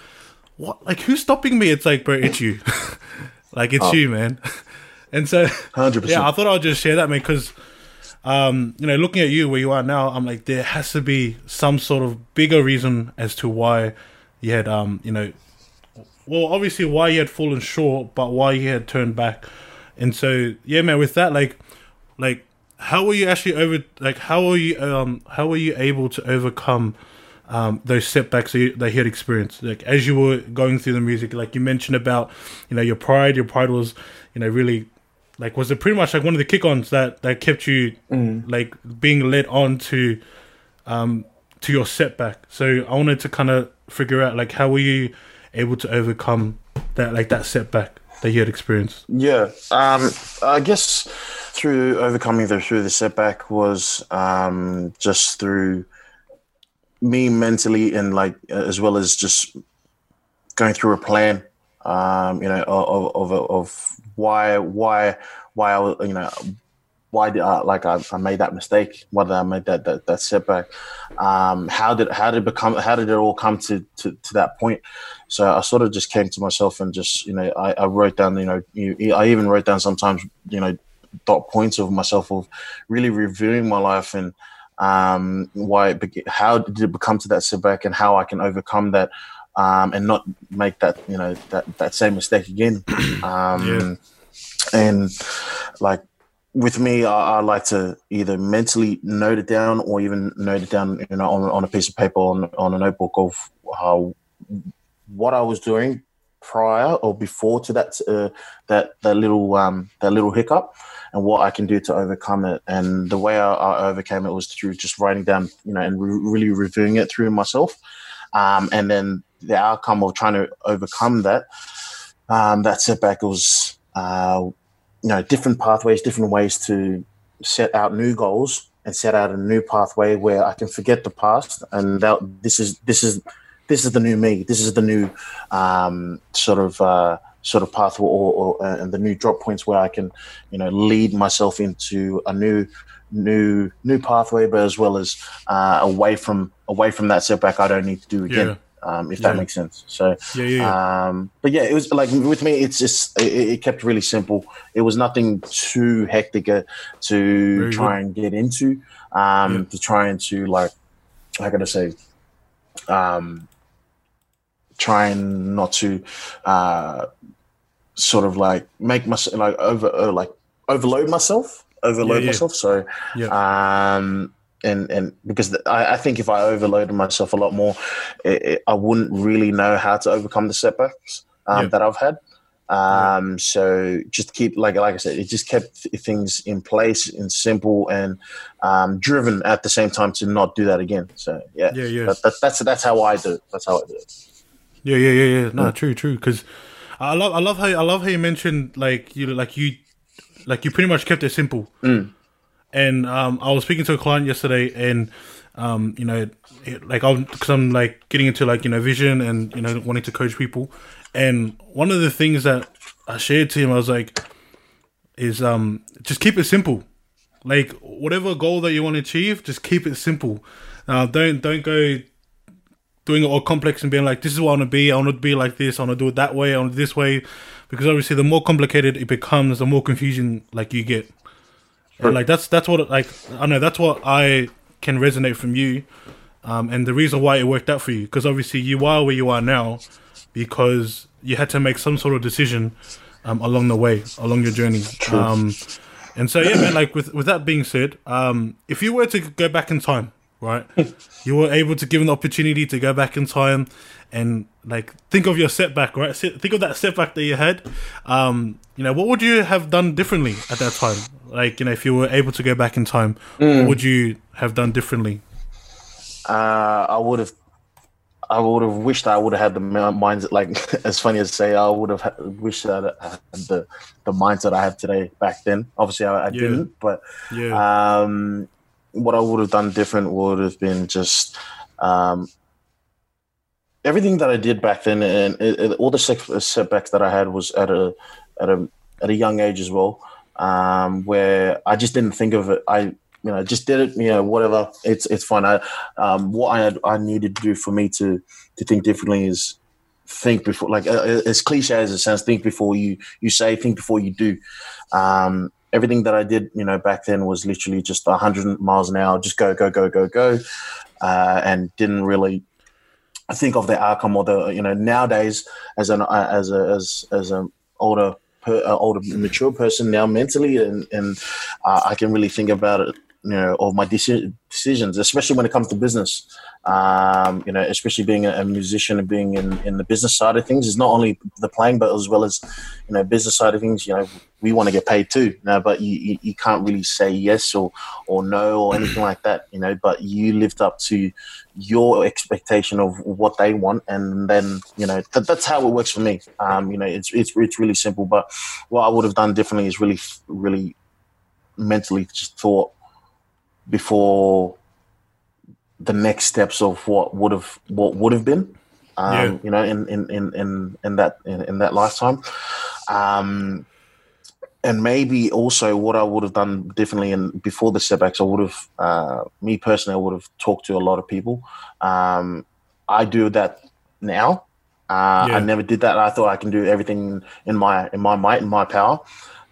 what? Like who's stopping me? It's like bro it's you. Like it's you man. And so 100%. yeah i thought i'd just share that man because um you know looking at you where you are now i'm like there has to be some sort of bigger reason as to why you had um you know well obviously why you had fallen short but why you had turned back. And so yeah man with that like like how were you actually over like how were you um how were you able to overcome um those setbacks that you, that you had experienced. Like as you were going through the music like you mentioned about you know your pride your pride was you know really like was it pretty much like one of the kick-ons that that kept you like being led on to um to your setback? So i wanted to kind of figure out like how were you able to overcome that like that setback that you had experienced? Yeah, um, I guess through overcoming the through the setback was um, just through me mentally and like as well as just going through a plan. Um, you know, of of of why why why I you know why did I like I, I made that mistake? Why did I make that that, that setback? Um, how did how did it become how did it all come to, to to that point? So I sort of just came to myself and just you know I, I wrote down you know you, I even wrote down sometimes you know dot points of myself of really reviewing my life and um, why it beca- how did it become to that setback and how I can overcome that um, and not make that you know that that same mistake again. Um, Yeah. And like with me, I, I like to either mentally note it down or even note it down, you know, on, on a piece of paper on on a notebook of how what I was doing prior or before to that uh, that that little um, that little hiccup and what I can do to overcome it. And the way I, I overcame it was through just writing down, you know, and re- really reviewing it through myself. Um, and then the outcome of trying to overcome that um, that setback was, uh, you know, different pathways, different ways to set out new goals and set out a new pathway where I can forget the past and that this is this is this is the new me. This is the new um, sort of uh, sort of path or, or uh, and the new drop points where I can, you know, lead myself into a new new new pathway, but as well as uh, away from away from that setback I don't need to do again. Yeah. Um, if that Yeah. makes sense. So, yeah yeah um, but yeah, it was like with me, it's just it, it kept really simple. It was nothing too hectic uh, to Very try and get into. Um. To try and to like, I gotta say, um, trying not to uh, sort of like make myself like over uh, like overload myself, overload yeah. myself. So, yeah um, and and because the, I, I think if I overloaded myself a lot more, it, it, I wouldn't really know how to overcome the setbacks um, Yeah. that I've had. Um, so just keep like like I said, it just kept th- things in place and simple and um, driven at the same time to not do that again. So yeah, Yeah, yeah. That, that, that's that's how I do it. That's how I do it. Yeah, yeah, yeah, yeah. No, true, true. Because I love, I love how, I love how you mentioned like you, like you, like you pretty much kept it simple. And um, I was speaking to a client yesterday, and um, you know, it, like I'm, because I'm like getting into like you know vision and you know wanting to coach people, and one of the things that I shared to him, I was like, is um, just keep it simple. Like whatever goal that you want to achieve, just keep it simple. Uh, don't don't go doing it all complex and being like, this is what I want to be. I want to be like this. I want to do it that way. I want to do this way. Because obviously, the more complicated it becomes, the more confusion like you get. And, like that's that's what like I know that's what I can resonate from you, um, and the reason why it worked out for you. Because obviously, you are where you are now because you had to make some sort of decision um, along the way, along your journey. Um, and so yeah, man. Like with with that being said, um, if you were to go back in time, right, you were able to give an opportunity to go back in time and like think of your setback, right? Think of that setback that you had. Um, you know, what would you have done differently at that time? Like, you know, if you were able to go back in time, what would you have done differently? Uh, I would have, I would have wished I would have had the mindset. Like as funny as say, I would have wished that I had the the mindset I have today back then. Obviously, I, I Yeah. didn't, but Yeah, um, what I would have done different would have been just um, everything that I did back then, and it, it- all the setbacks that I had was at a at a at a young age as well, um, where I just didn't think of it. I you know just did it. You know whatever. It's it's fine. I um, what I had, I needed to do for me to to think differently is think before like uh, as cliche as it sounds think before you you say think before you do um everything that i did you know back then was literally just 100 miles an hour just go go go go go. Uh, and didn't really think of the outcome or the you know nowadays as an uh, as a as as an older per, uh, older mature person now mentally and and uh, I can really think about it you know of my deci- decisions especially when it comes to business. Um, you know especially being a, musician and being in, in the business side of things is not only the playing but as well as you know business side of things you know we want to get paid too. You know, but you, you, you can't really say yes or or no or anything like that you know but you lived up to your expectation of what they want and then you know that, that's how it works for me. Um, you know it's, it's it's really simple but what i would have done differently is really really mentally just thought before the next steps of what would have what would have been um, Yeah. you know in in in in, in that in, in that lifetime um, and maybe also what I would have done differently and before the setbacks, I would have, uh, me personally, I would have talked to a lot of people. Um, I do that now. Uh, Yeah. I never did that. I thought I can do everything in my in my might and my power.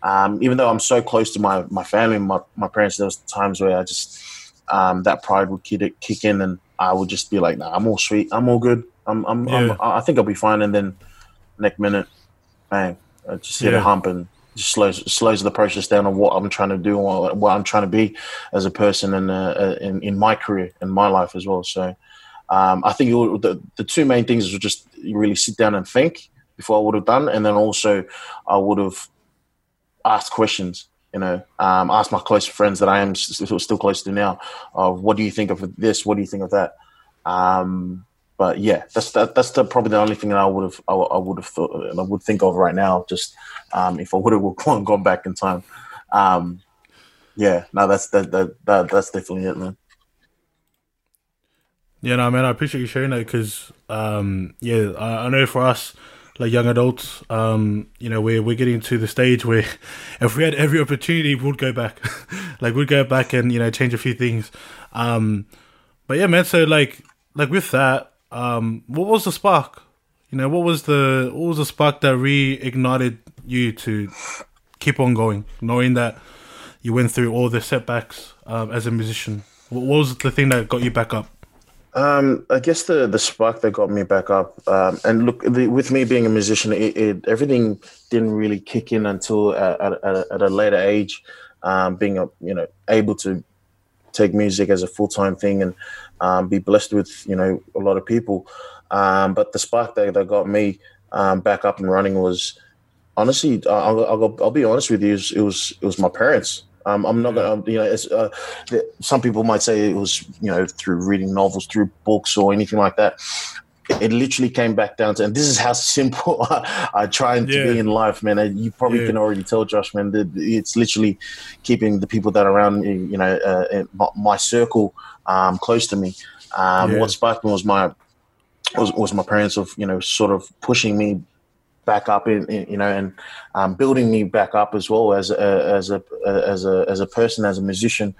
Um, even though I'm so close to my my family, my my parents, there was times where I just um, that pride would kick, kick in, and I would just be like, "Nah, I'm all sweet. I'm all good. I'm, I'm, Yeah. I'm I think I'll be fine." And then next minute, bang, I just hit Yeah. a hump and just slows slows the process down of what I'm trying to do and what I'm trying to be as a person and uh, in in my career and my life as well. So um, I think would, the the two main things was just really sit down and think before I would have done, and then also I would have asked questions. You know, um, ask my close friends that I am still, still close to now. Of what do you think of this? What do you think of that? Um, but yeah, that's that, that's the, probably the only thing that I would have I, I would have thought and I would think of right now. Just um, if I would have gone, gone back in time. Um, yeah, no, that's that, that that that's definitely it, man. Yeah, no, man, I appreciate you sharing that because, um, yeah, I, I know for us, like young adults, um, you know, we're we're getting to the stage where if we had every opportunity, we'd go back, like we'd go back and you know change a few things. Um, but yeah, man, so like like with that, um, what was the spark? You know, what was the what was the spark that reignited you to keep on going, knowing that you went through all the setbacks um, as a musician? What was the thing that got you back up? Um, I guess the the spark that got me back up, um, and look, the, with me being a musician, it, it, everything didn't really kick in until at, at, at, a, at a later age. Um, being a, you know able to take music as a full time thing and um, be blessed with you know a lot of people. Um, but the spark that, that got me um, back up and running was honestly, I'll, I'll, I'll be honest with you, it was, it was my parents. Um, I'm not gonna, you know, uh, the, some people might say it was, you know, through reading novels, through books, or anything like that. it literally came back down to, and this is how simple I, I try to Yeah. be in life, man. And you probably Yeah. can already tell, Josh, man. That it's literally keeping the people that are around me, you know, uh, my, my circle um, close to me. Um, Yeah. What sparked me was my was, was my parents of you know sort of pushing me back up in, in you know and um, building me back up as well as a, as a as a as a person as a musician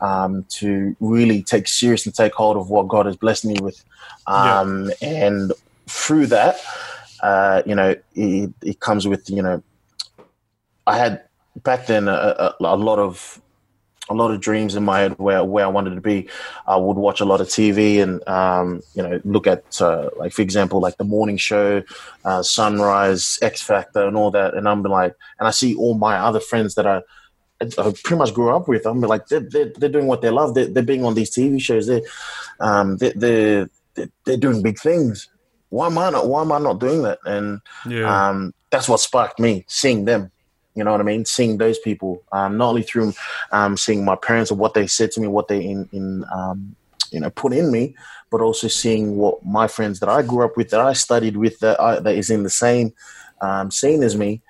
um, to really take serious and take hold of what God has blessed me with. Um, and through that uh, you know it, it comes with you know I had back then a, a, a lot of a lot of dreams in my head where where I wanted to be. I would watch a lot of TV and um, you know look at uh, like for example like the morning show, uh, Sunrise, X Factor, and all that. And I'm like, and I see all my other friends that I, I pretty much grew up with. I'm like, they're, they're, they're doing what they love. They're, they're being on these TV shows. They're, um, they're, they're they're doing big things. Why am I not? Why am I not doing that? And Yeah. um, that's what sparked me seeing them. You know what I mean? Seeing those people, um, not only through um, seeing my parents and what they said to me, what they in, in um, you know put in me, but also seeing what my friends that I grew up with, that I studied with, that I, that is in the same um, scene as me,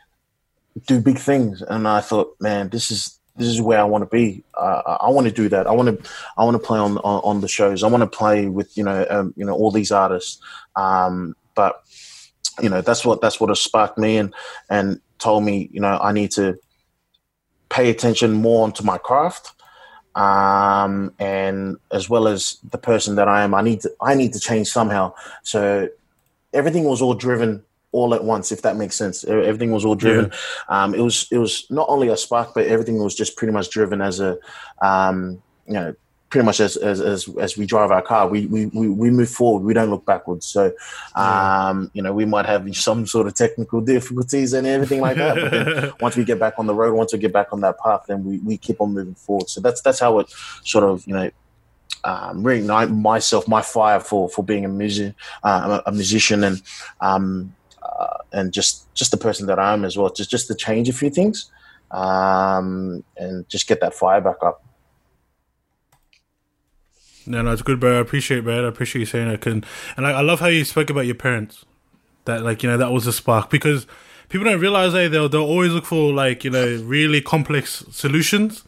do big things. And I thought, man, this is this is where I want to be. Uh, I want to do that. I want to I want to play on, on on the shows. I want to play with you know um, you know all these artists. Um, but you know that's what that's what has sparked me and and told me you know I need to pay attention more onto my craft um and as well as the person that I am I need to I need to change somehow. So everything was all driven all at once if that makes sense. Everything was all driven. Um it was it was not only a spark but everything was just pretty much driven as a um you know pretty much as as as, as we drive our car we, we we move forward. We don't look backwards. So um you know we might have some sort of technical difficulties and everything like that but then once we get back on the road once we get back on that path then we, we keep on moving forward. So that's that's how it sort of you know um, reignite myself my fire for for being a music uh, a, a musician and um uh, and just just the person that I am as well just just to change a few things um and just get that fire back up No, no, it's good, bro. I appreciate, it, bro. I appreciate you saying that. And, and I, I love how you spoke about your parents. That, like, you know, that was a spark because people don't realize, hey, they'll, they'll always look for, like, you know, really complex solutions.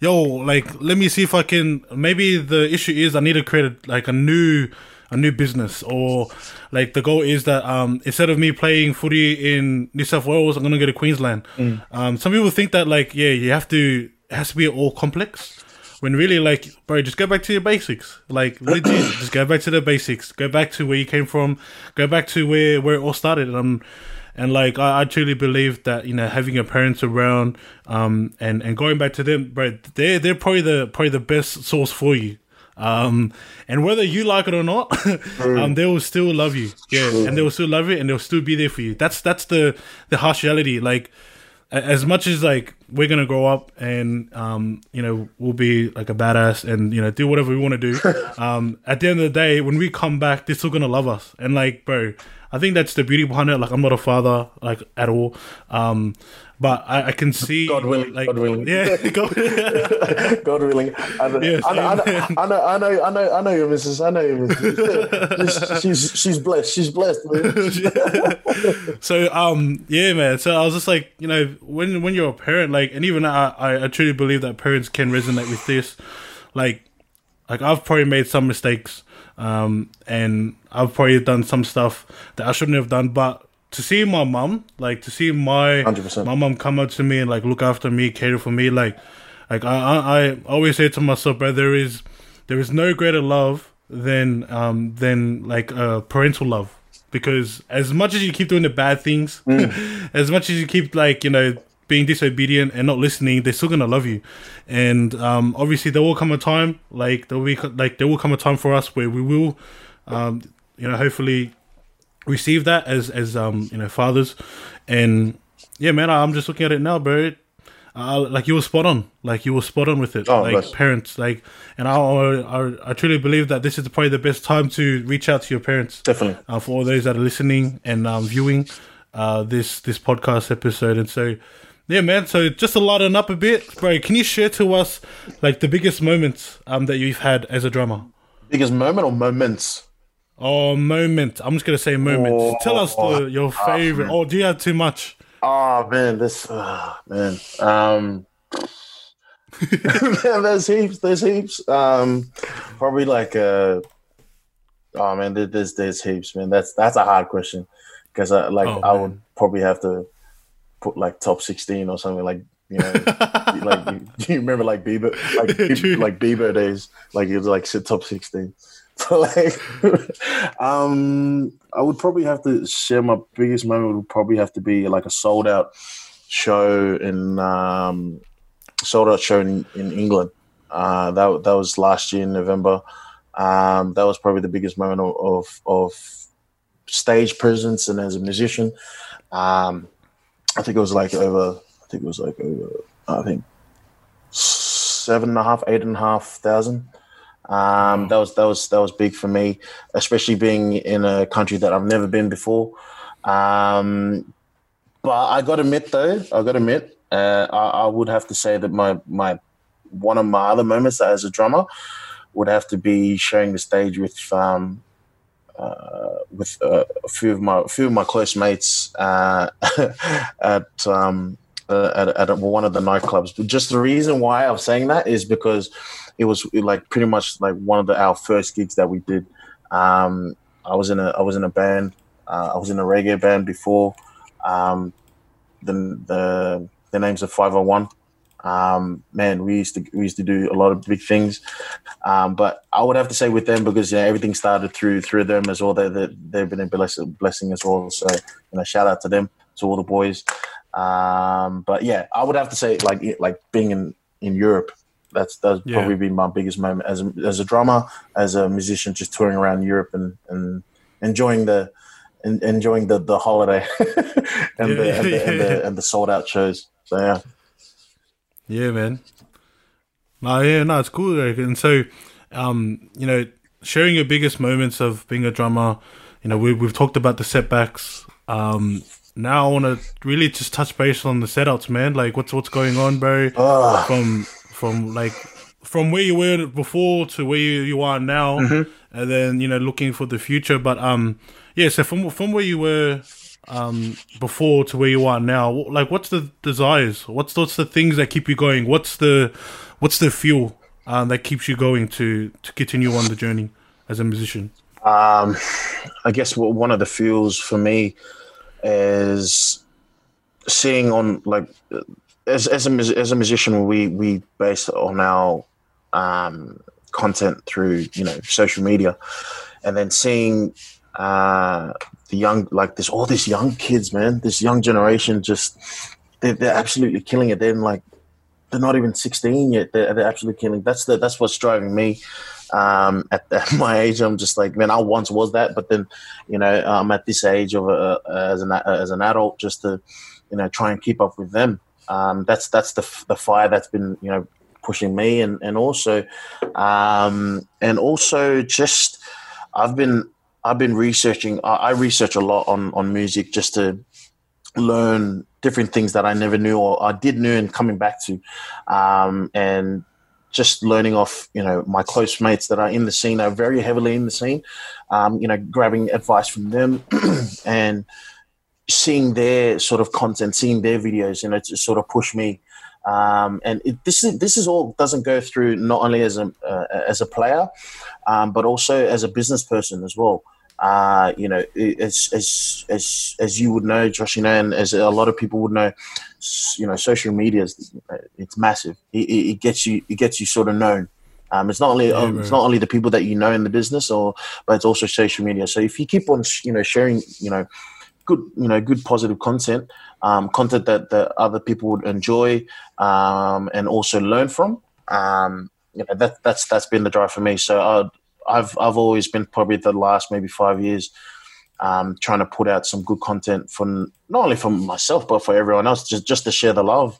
Yo, like, let me see if I can. Maybe the issue is I need to create, a, like, a new. A new business, or like the goal is that um, instead of me playing footy in New South Wales, I'm gonna go to Queensland. Um, some people think that like yeah, you have to it has to be all complex when really like bro just go back to your basics. Like legit just go back to the basics. Go back to where you came from. Go back to where where it all started. And um, and like I, I truly believe that you know having your parents around um and and going back to them bro they're they're probably the probably the best source for you. Um and whether you like it or not um they will still love you. Yeah and they will still love it and they'll still be there for you. That's that's the the harsh reality. Like as much as like we're gonna grow up and um you know we'll be like a badass and you know do whatever we want to do um at the end of the day when we come back they're still gonna love us. And like bro i think that's the beauty behind it. Like i'm not a father like at all. Um but i, I can see God willing, like God willing. yeah God, God willing. I know, Yes, I, know, I, know. I know, I know, I know, your missus. I know your missus. she's, she's blessed. She's blessed, man. so um yeah man so i was just like you know when when you're a parent like and even i i, I truly believe that parents can resonate with this like like i've probably made some mistakes um and i've probably done some stuff that i shouldn't have done but to see my mom, like to see my 100%. my mom come up to me and like look after me cater for me like like i i, I always say to myself bro there is there is no greater love than um than like uh parental love. Because as much as you keep doing the bad things as much as you keep like you know being disobedient and not listening they're still gonna love you. And um obviously there will come a time like there will be like there will come a time for us where we will um you know hopefully receive that as as um you know fathers and yeah man i'm just looking at it now bro uh, like you were spot on like you were spot on with it Oh, like bless. parents like and I, I i truly believe that this is probably the best time to reach out to your parents Definitely. uh, for all those that are listening and um, viewing uh, this this podcast episode. And so, yeah, man. So just to lighten up a bit, bro, can you share to us like the biggest moments um, that you've had as a drummer? Biggest moment or moments? Oh, moment. I'm just gonna say moment. Oh, Tell us the, your favorite. Oh, do you have too much? Oh man, this oh, man. Um, man, there's heaps. There's heaps. Um, probably like uh, oh man, there- there's there's heaps, man. That's that's a hard question because I like Oh, I man. would probably have to put like top sixteen or something like you know like you, you remember like Bieber like Bieber, like Bieber days like it was like sit top sixteen. So like, um, I would probably have to share my biggest moment would probably have to be like a sold out show in um, sold out show in, in England. Uh, that that was last year in November. Um, that was probably the biggest moment of of, of stage presence and as a musician. Um, I think it was like over. I think it was like over. I think seven and a half, eight and a half thousand. Um, that was that was that was big for me, especially being in a country that I've never been before. Um, but I got to admit, though, I got to admit, uh, I, I would have to say that my my one of my other moments as a drummer would have to be sharing the stage with um, uh, with uh, a few of my a few of my close mates uh, at, um, uh, at at one of the nightclubs. But just the reason why I'm saying that is because it was like pretty much like one of the, our first gigs that we did. Um, I was in a I was in a band. Uh, I was in a reggae band before. Um, the the the names of Five Hundred One. Um, man, we used to we used to do a lot of big things. Um, but I would have to say with them because know, everything started through through them as well. They, they they've been a blessing, blessing as well. So you know, shout out to them to all the boys. Um, but yeah, I would have to say like like being in in Europe. That's that's Yeah. probably been my biggest moment as a, as a drummer, as a musician, just touring around Europe and, and enjoying the en- enjoying the, the holiday and, the, Yeah, and, the, and yeah. the and the sold out shows. So yeah. Yeah, man. No, yeah, no, it's cool. Like, and so, um, you know, sharing your biggest moments of being a drummer. You know, we, we've talked about the setbacks. Um, now I want to really just touch base on the setups, man. Like, what's what's going on, bro? Ah. From from like from where you were before to where you, are now, and then you know looking for the future. But um, yeah. So from from where you were um before to where you are now, like what's the desires? What's what's the things that keep you going? What's the what's the fuel um, that keeps you going to to continue on the journey as a musician? Um, I guess what one of the fuels for me is seeing on like as as a as a musician, we we base on our um, content through you know social media, and then seeing uh, the young like there's all these young kids, man, this young generation just they're, they're absolutely killing it. They're like they're not even 16 yet. They're, they're absolutely killing. That's the that's what's driving me um, at, at my age, I'm just like, man, I once was that, but then, you know, I'm at this age of a, as an as an adult, just to, you know, try and keep up with them. Um, that's that's the the fire that's been, you know, pushing me, and and also, um, and also just, I've been I've been researching. I, I research a lot on on music just to learn different things that I never knew or I did know and coming back to, um, and just learning off, you know, my close mates that are in the scene, are very heavily in the scene, um, you know, grabbing advice from them and seeing their sort of content, seeing their videos, you know, to sort of push me. Um, and it, this is this is all doesn't go through not only as a uh, as a player, um, but also as a business person as well. Uh, you know, as as as as you would know, Josh, you know, and as a lot of people would know, you know, social media is it's massive. It, it, it gets you it gets you sort of known. Um, it's not only Yeah, um, it's not only the people that you know in the business, or but it's also social media. So if you keep on, sh- you know, sharing, you know, good, you know, good positive content, um, content that that other people would enjoy, um, and also learn from, um, you know, that that's that's been the drive for me. So i I've I've always been probably the last maybe five years um, trying to put out some good content for not only for myself but for everyone else, just just to share the love.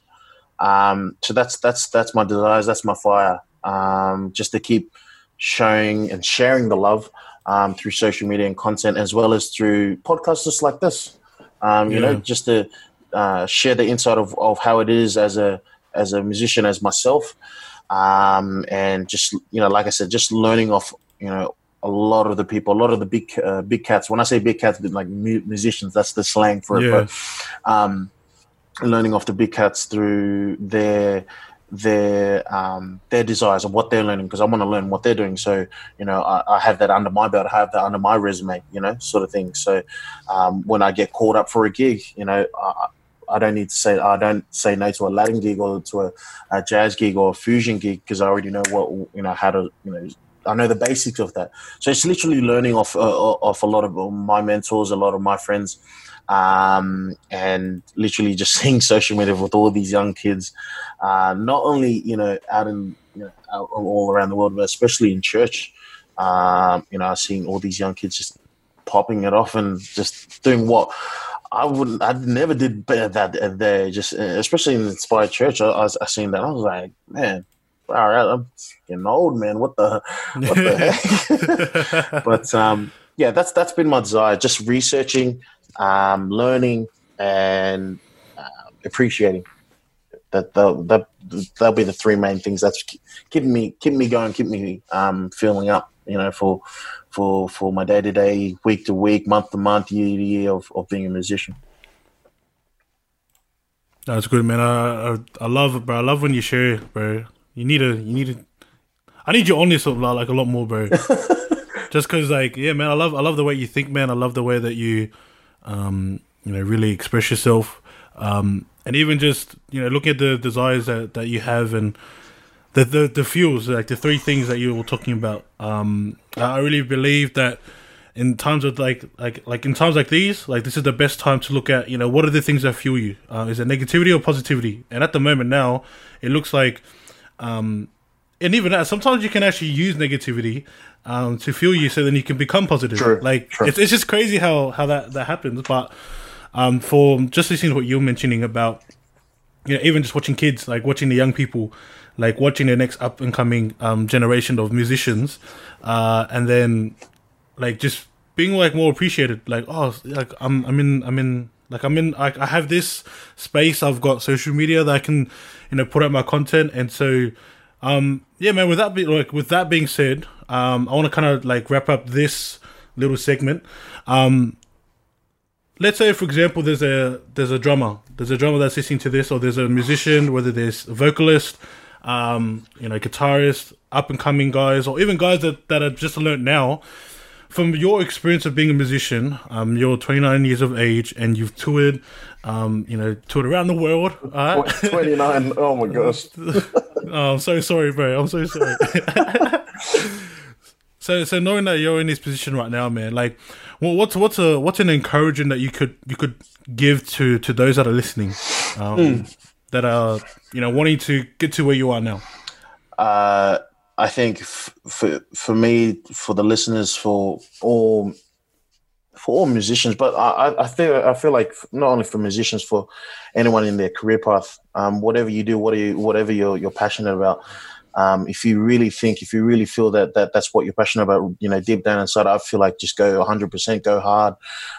Um, so that's that's that's my desires, that's my fire, um, just to keep showing and sharing the love um, through social media and content, as well as through podcasts just like this. Um, you know, just to uh, share the insight of, of how it is as a as a musician, as myself, um, and just you know, like I said, just learning off you know a lot of the people, a lot of the big uh, big cats. When I say big cats, like mu- musicians, that's the slang for it. Yeah. But um, learning off the big cats through their their um, their desires and what they're learning because I want to learn what they're doing. So you know, I, I have that under my belt. I have that under my resume. You know, sort of thing. So um, when I get called up for a gig, you know, I, I don't need to say I don't say no to a Latin gig or to a, a jazz gig or a fusion gig because I already know what you know how to you know I know the basics of that. So it's literally learning off uh, off a lot of my mentors, a lot of my friends, um, and literally just seeing social media with all these young kids, uh, not only you know out in you know out all around the world, but especially in church. Um, you know, seeing all these young kids just popping it off and just doing what I wouldn't. I never did that there. Just especially in Inspired Church, I, I, I seen that. I was like, man, all right, I'm getting old, man. What the, what the heck? but um, yeah, that's that's been my desire. Just researching, um, learning, and uh, appreciating. That that that that'll be the three main things that's keeping me keeping me going, keeping me um, filling up. You know, for for for my day to day, week to week, month to month, year to year of, of being a musician. That's good, man. I, I I love it, bro. I love when you share, bro. You need to you need to. I need you on this like a lot more, bro. Just because, like, yeah, man. I love I love the way you think, man. I love the way that you, um, you know, really express yourself, um, and even just you know, looking at the desires that that you have and the the the fuels, like the three things that you were talking about. Um, I really believe that in times of like like like in times like these, like this is the best time to look at you know what are the things that fuel you? Uh, is it negativity or positivity? And at the moment now, it looks like, um, and even that sometimes you can actually use negativity um, to fuel you, so then you can become positive. True, like true. it's it's just crazy how how that that happens. But um, for just listening to what you're mentioning about, you know, even just watching kids, like watching the young people, like watching the next up and coming um, generation of musicians, uh, and then like just being like more appreciated like oh like i'm i'm in i'm in like i'm in I, I have this space i've got social media that i can you know put out my content and so um yeah man with that be like with that being said um i want to kind of like wrap up this little segment um let's say for example there's a there's a drummer there's a drummer that's listening to this or there's a musician whether there's a vocalist um you know guitarist up and coming guys or even guys that that are just learned now from your experience of being a musician, um, you're 29 years of age and you've toured, um, you know, toured around the world. Uh, 29. Oh my gosh. oh, I'm so sorry, bro. I'm so sorry. so, so knowing that you're in this position right now, man, like, well, what's what's a what's an encouragement that you could you could give to to those that are listening, um, Mm. that are you know wanting to get to where you are now? Uh, I think f- for for me, for the listeners, for all for all musicians, but I, I- feel I feel like not only for musicians, for anyone in their career path, um, whatever you do, whatever you, whatever you're you're passionate about. Um, if you really think, if you really feel that, that that's what you're passionate about, you know, deep down inside, I feel like just go 100%, go hard,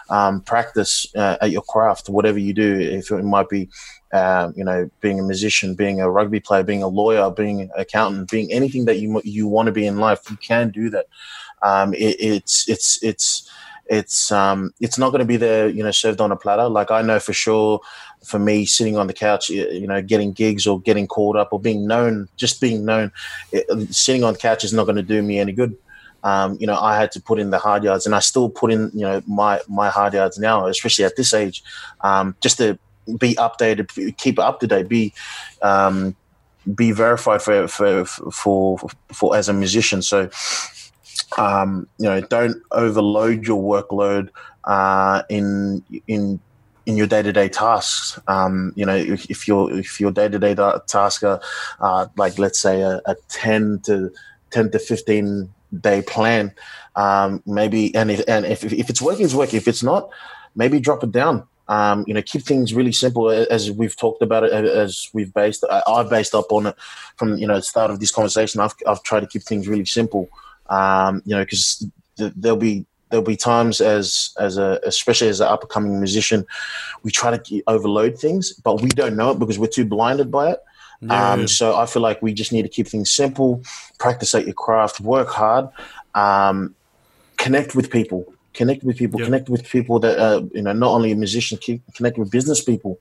um, practice uh, at your craft, whatever you do. If it might be um, you know, being a musician, being a rugby player, being a lawyer, being an accountant, being anything that you you want to be in life, you can do that. Um, it, it's it's it's it's um, it's not going to be there, you know, served on a platter. Like I know for sure, for me, sitting on the couch, you know, getting gigs or getting called up or being known, just being known, it, sitting on the couch is not going to do me any good. Um, you know, I had to put in the hard yards, and I still put in, you know, my my hard yards now, especially at this age, um, just to be updated, keep up to date, be um, be verified for for for for as a musician. So, um, you know, don't overload your workload uh, in in in your day to day tasks. Um, you know, if, your if your day to day tasks are uh, like let's say a, a ten to ten to fifteen day plan, um, maybe and if, and if if it's working, it's working. If it's not, maybe drop it down. Um, you know, keep things really simple, as we've talked about it, as we've based. I've based up on it from you know the start of this conversation. I've I've tried to keep things really simple. Um, you know, because th- there'll be there'll be times as as a especially as an up and coming musician, we try to overload things, but we don't know it because we're too blinded by it. Yeah. Um, so I feel like we just need to keep things simple, practice at your craft, work hard, um, connect with people connect with people, connect with people that uh, you know not only a musician, connect with business people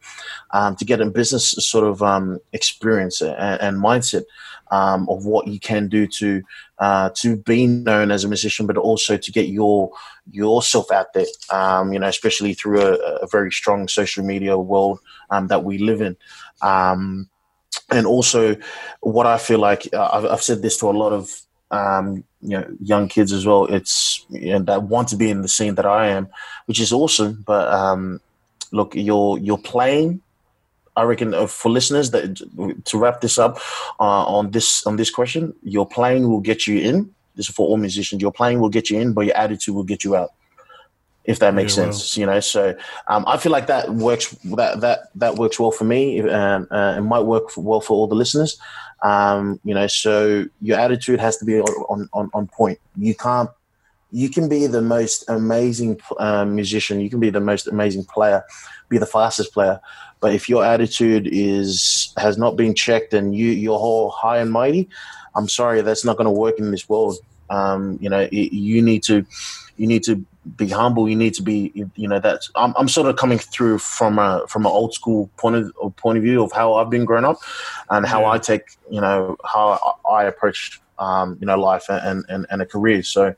um, to get a business sort of um, experience and, and mindset um, of what you can do to uh, to be known as a musician, but also to get your yourself out there. Um, you know, especially through a, a, very strong social media world um, that we live in. Um, and also, what I feel like uh, I've, I've said this to a lot of um, you know young kids as well. It's you know, that want to be in the scene that I am, which is awesome. But um, look, you're you're playing. I reckon uh, for listeners that to wrap this up uh, on this on this question, your playing will get you in. This is for all musicians. Your playing will get you in, but your attitude will get you out. If that makes yeah, sense, well. you know. So um, I feel like that works. That that that works well for me, and uh, it might work well for all the listeners. Um, you know, so your attitude has to be on, on, on point. You can't, you can be the most amazing um, musician, you can be the most amazing player, be the fastest player, but if your attitude is has not been checked and you you're all high and mighty, I'm sorry, that's not going to work in this world. Um, you know, it, you need to you need to be humble. You need to be, you know, that I'm, I'm sort of coming through from a from an old school point of point of view of how I've been grown up, and how yeah. I take, you know, how I, approach, um, you know, life and, and and a career. So,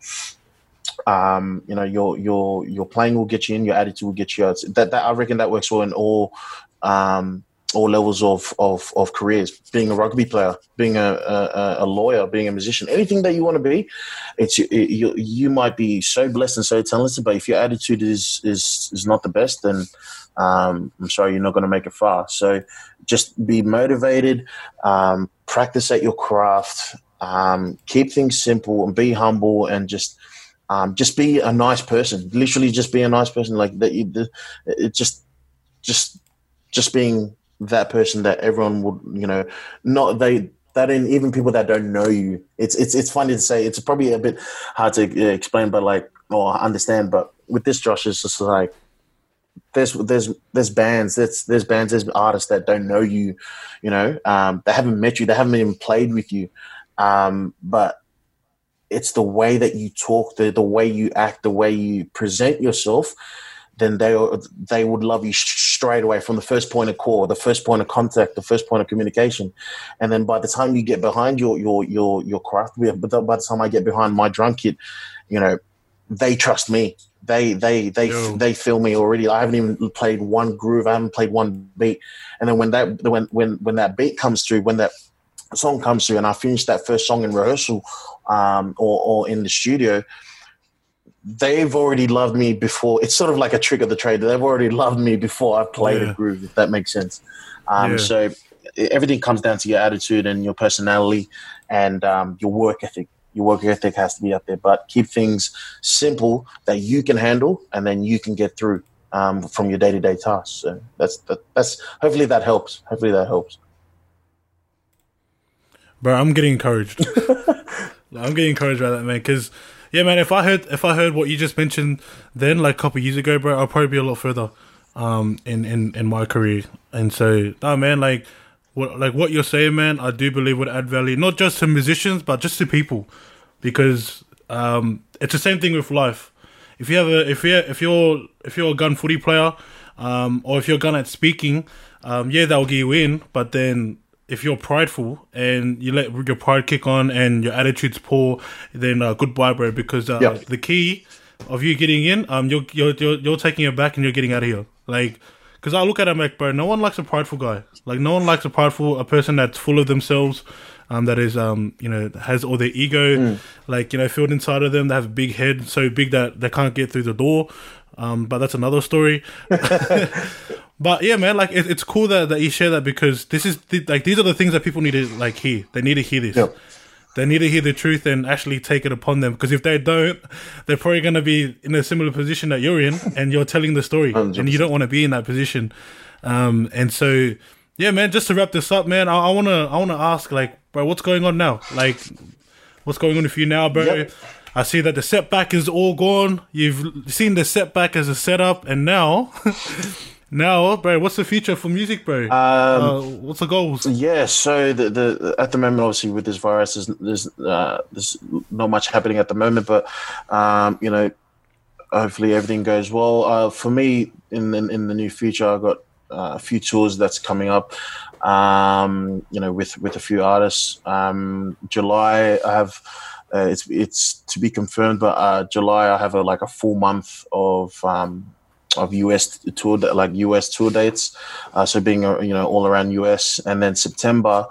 um, you know, your your your playing will get you in, your attitude will get you out. That that I reckon that works well in all um, all levels of, of, of careers, being a rugby player, being a, a, a lawyer, being a musician, anything that you want to be, it's it, you, you might be so blessed and so talented, but if your attitude is is, is not the best, then um, I'm sorry, you're not going to make it far. So just be motivated, um, practice at your craft, um, keep things simple, and be humble, and just um, just be a nice person. Literally, just be a nice person. Like that, it just just just being that person that everyone would, you know, not they that in even people that don't know you. It's it's it's funny to say. It's probably a bit hard to uh, explain, but like or understand. But with this, Josh, it's just like there's there's there's bands there's there's bands there's artists that don't know you, you know, um, they haven't met you, they haven't even played with you, um, but it's the way that you talk, the the way you act, the way you present yourself then they they would love you straight away from the first point of call, the first point of contact, the first point of communication, and then by the time you get behind your your your your craft, but by the time I get behind my drum kit, you know, they trust me. They they they Yo. they feel me already. I haven't even played one groove. I haven't played one beat, and then when that when when when that beat comes through, when that song comes through, and I finish that first song in rehearsal um, or or in the studio they've already loved me before. It's sort of like a trick of the trade. They've already loved me before I played yeah. a groove, if that makes sense. Um, yeah. So everything comes down to your attitude and your personality and um, your work ethic. Your work ethic has to be up there, but keep things simple that you can handle, and then you can get through um, from your day to day tasks. So that's that, that's hopefully that helps. Hopefully that helps. Bro, I'm getting encouraged. I'm getting encouraged by that, man, because yeah, man. If I heard if I heard what you just mentioned then, like a couple years ago, bro, I'll probably be a lot further um in in in my career. And so, no, man, like what like what you're saying, man, I do believe would add value not just to musicians but just to people, because um it's the same thing with life. If you have a if you if you're if you're a gun footy player, um, or if you're gun at speaking, um, yeah, that'll get you in. But then if you're prideful and you let your pride kick on and your attitude's poor, then uh, goodbye, bro. Because uh, yep. the key of you getting in, um, you're, you're you're you're taking it back and you're getting out of here. Like, because I look at him like, bro, no one likes a prideful guy. Like, no one likes a prideful, a person that's full of themselves. Um, that is, um, you know, has all their ego, mm. like you know, filled inside of them. They have a big head, so big that they can't get through the door. Um, but that's another story. But yeah, man, like it, it's cool that, that you share that because this is the, like these are the things that people need to like hear. They need to hear this. Yep. They need to hear the truth and actually take it upon them. Because if they don't, they're probably going to be in a similar position that you're in, and you're telling the story, 100%. and you don't want to be in that position. Um, and so, yeah, man. Just to wrap this up, man, I, I wanna I wanna ask, like, bro, what's going on now? Like, what's going on with you now, bro? Yep. I see that the setback is all gone. You've seen the setback as a setup, and now now, bro, what's the future for music, bro? Um, uh, what's the goals? Yeah, so the, the at the moment, obviously, with this virus, there's there's, uh, there's not much happening at the moment, but um, you know, hopefully everything goes well. Uh, for me, in, in in the near future, I've got uh, a few tours that's coming up. Um, you know, with with a few artists. Um, July, I have. Uh, it's it's to be confirmed, but uh, July I have a like a full month of um, of US tour like US tour dates. Uh, so being uh, you know all around US, and then September.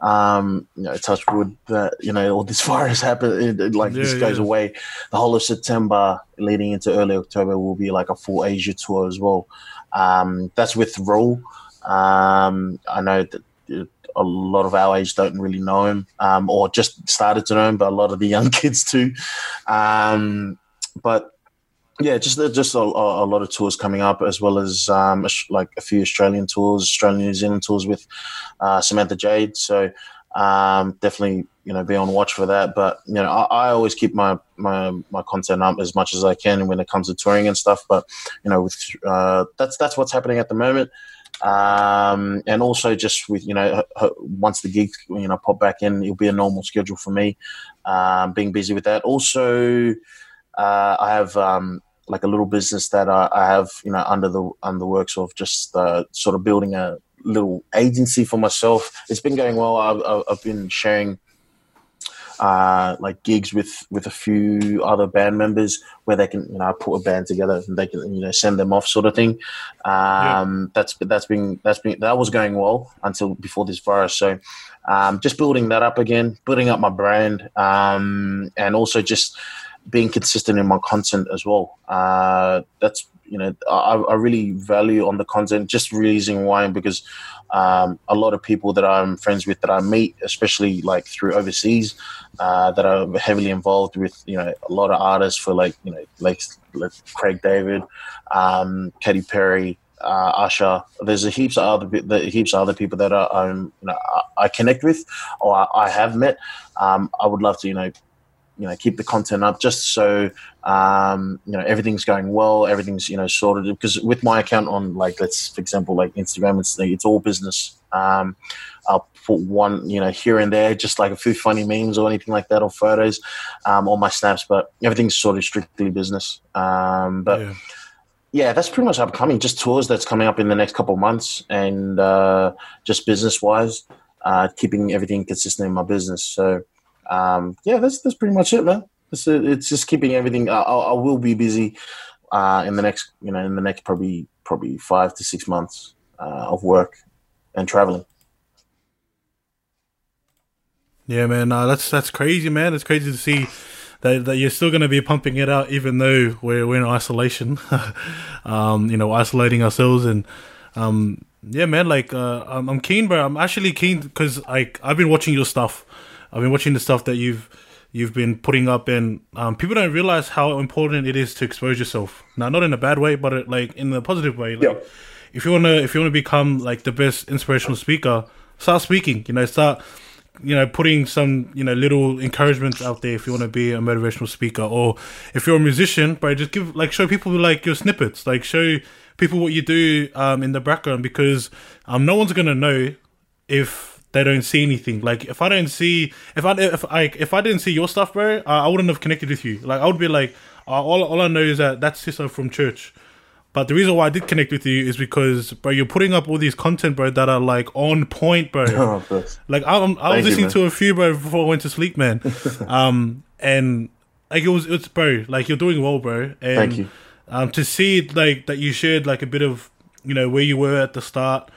Um, you know, touch wood that you know all this virus happened. It, like Yeah, this goes yeah. away. The whole of September, leading into early October, will be like a full Asia tour as well. Um, that's with Rule. Um, I know that uh, a lot of our age don't really know him, um, or just started to know him, but a lot of the young kids too. Um, but yeah, just just a, a lot of tours coming up, as well as um, like a few Australian tours, Australian New Zealand tours with uh, Samantha Jade. So um, definitely, you know, be on watch for that. But you know, I, I always keep my, my my content up as much as I can when it comes to touring and stuff. But you know, with uh, that's that's what's happening at the moment. Um, and also just with you know, once the gigs you know pop back in, it'll be a normal schedule for me. Um, being busy with that. Also, uh, I have um, like a little business that I, I have, you know, under the under the works of just uh, sort of building a little agency for myself. It's been going well. I've, I've- been sharing uh, like gigs with with a few other band members where they can, you know, put a band together and they can, you know, send them off, sort of thing. Um, That's that's been that's been that was going well until before this virus. So. Um, just building that up again, building up my brand, um, and also just being consistent in my content as well. Uh, that's you know I, I really value on the content. Just releasing wine because um, a lot of people that I'm friends with that I meet, especially like through overseas, uh, that are heavily involved with you know a lot of artists for like you know like, like Craig David, um, Katy Perry. Uh, Usher, there's a heaps of other the heaps of other people that are, um, you know I, I connect with or I, I have met. Um, I would love to you know you know keep the content up just so um, you know everything's going well everything's you know sorted because with my account on like let's for example like instagram it's it's all business um, i'll put one you know here and there just like a few funny memes or anything like that or photos um, on my snaps but everything's sort of strictly business um, but Yeah. yeah, that's pretty much upcoming. Just tours that's coming up in the next couple of months, and uh, just business wise, uh, keeping everything consistent in my business. So, um, yeah, that's that's pretty much it, man. It's, it's just keeping everything. I, I will be busy uh, in the next, you know, in the next probably probably five to six months uh, of work and traveling. Yeah, man, uh, that's that's crazy, man. It's crazy to see that, that you're still going to be pumping it out, even though we're we're in isolation. um, you know, isolating ourselves, and um, yeah, man. Like, uh, I'm, I'm keen, bro. I'm actually keen because like I've been watching your stuff. I've been watching the stuff that you've you've been putting up, and um, people don't realize how important it is to expose yourself. Now, not in a bad way, but it, like in a positive way. Like, Yeah. if you wanna if you wanna become like the best inspirational speaker, start speaking. You know, start you know putting some you know little encouragements out there if you want to be a motivational speaker, or if you're a musician, but just give like show people like your snippets, like show people what you do um, in the background because um, no one's gonna know if they don't see anything. Like if I don't see if I if I if I didn't see your stuff, bro, I, I wouldn't have connected with you. Like I would be like, uh, all all I know is that that's sister from church. But the reason why I did connect with you is because, bro, you're putting up all these content, bro, that are like on point, bro. Oh. Like I'm, I was Thank you, listening man. to a few, bro, before I went to sleep, man. um, and like it was, it's bro, like you're doing well, bro. And, Thank you. Um, to see like that you shared like a bit of, you know, where you were at the start,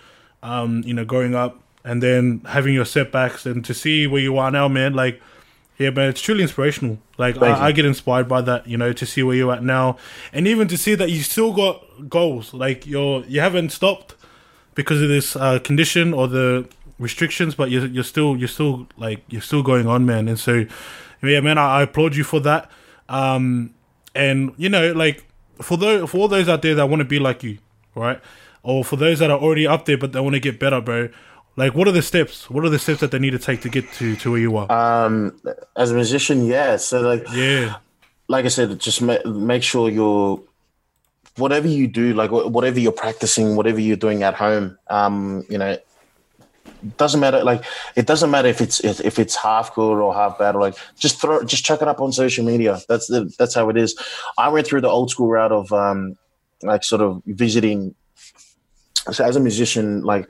um, you know, growing up, and then having your setbacks, and to see where you are now, man. Like, yeah, man, it's truly inspirational. Like I, I get inspired by that, you know, to see where you're at now, and even to see that you still got goals. Like you're, you haven't stopped because of this uh, condition or the restrictions, but you're you're still you're still like you're still going on, man. And so, yeah, man, I, I applaud you for that. Um, and you know, like for those for all those out there that want to be like you, right? Or for those that are already up there but they want to get better, bro. Like, what are the steps? What are the steps that they need to take to get to to where you are? Um, as a musician, yeah. So like, yeah, like I said, just ma- make sure you're whatever you do, like whatever you're practicing, whatever you're doing at home, um, you know, doesn't matter. Like it doesn't matter if it's if it's half good or half bad. Or like just throw, just chuck it up on social media. That's the that's how it is. I went through the old school route of um, like sort of visiting. So as a musician, like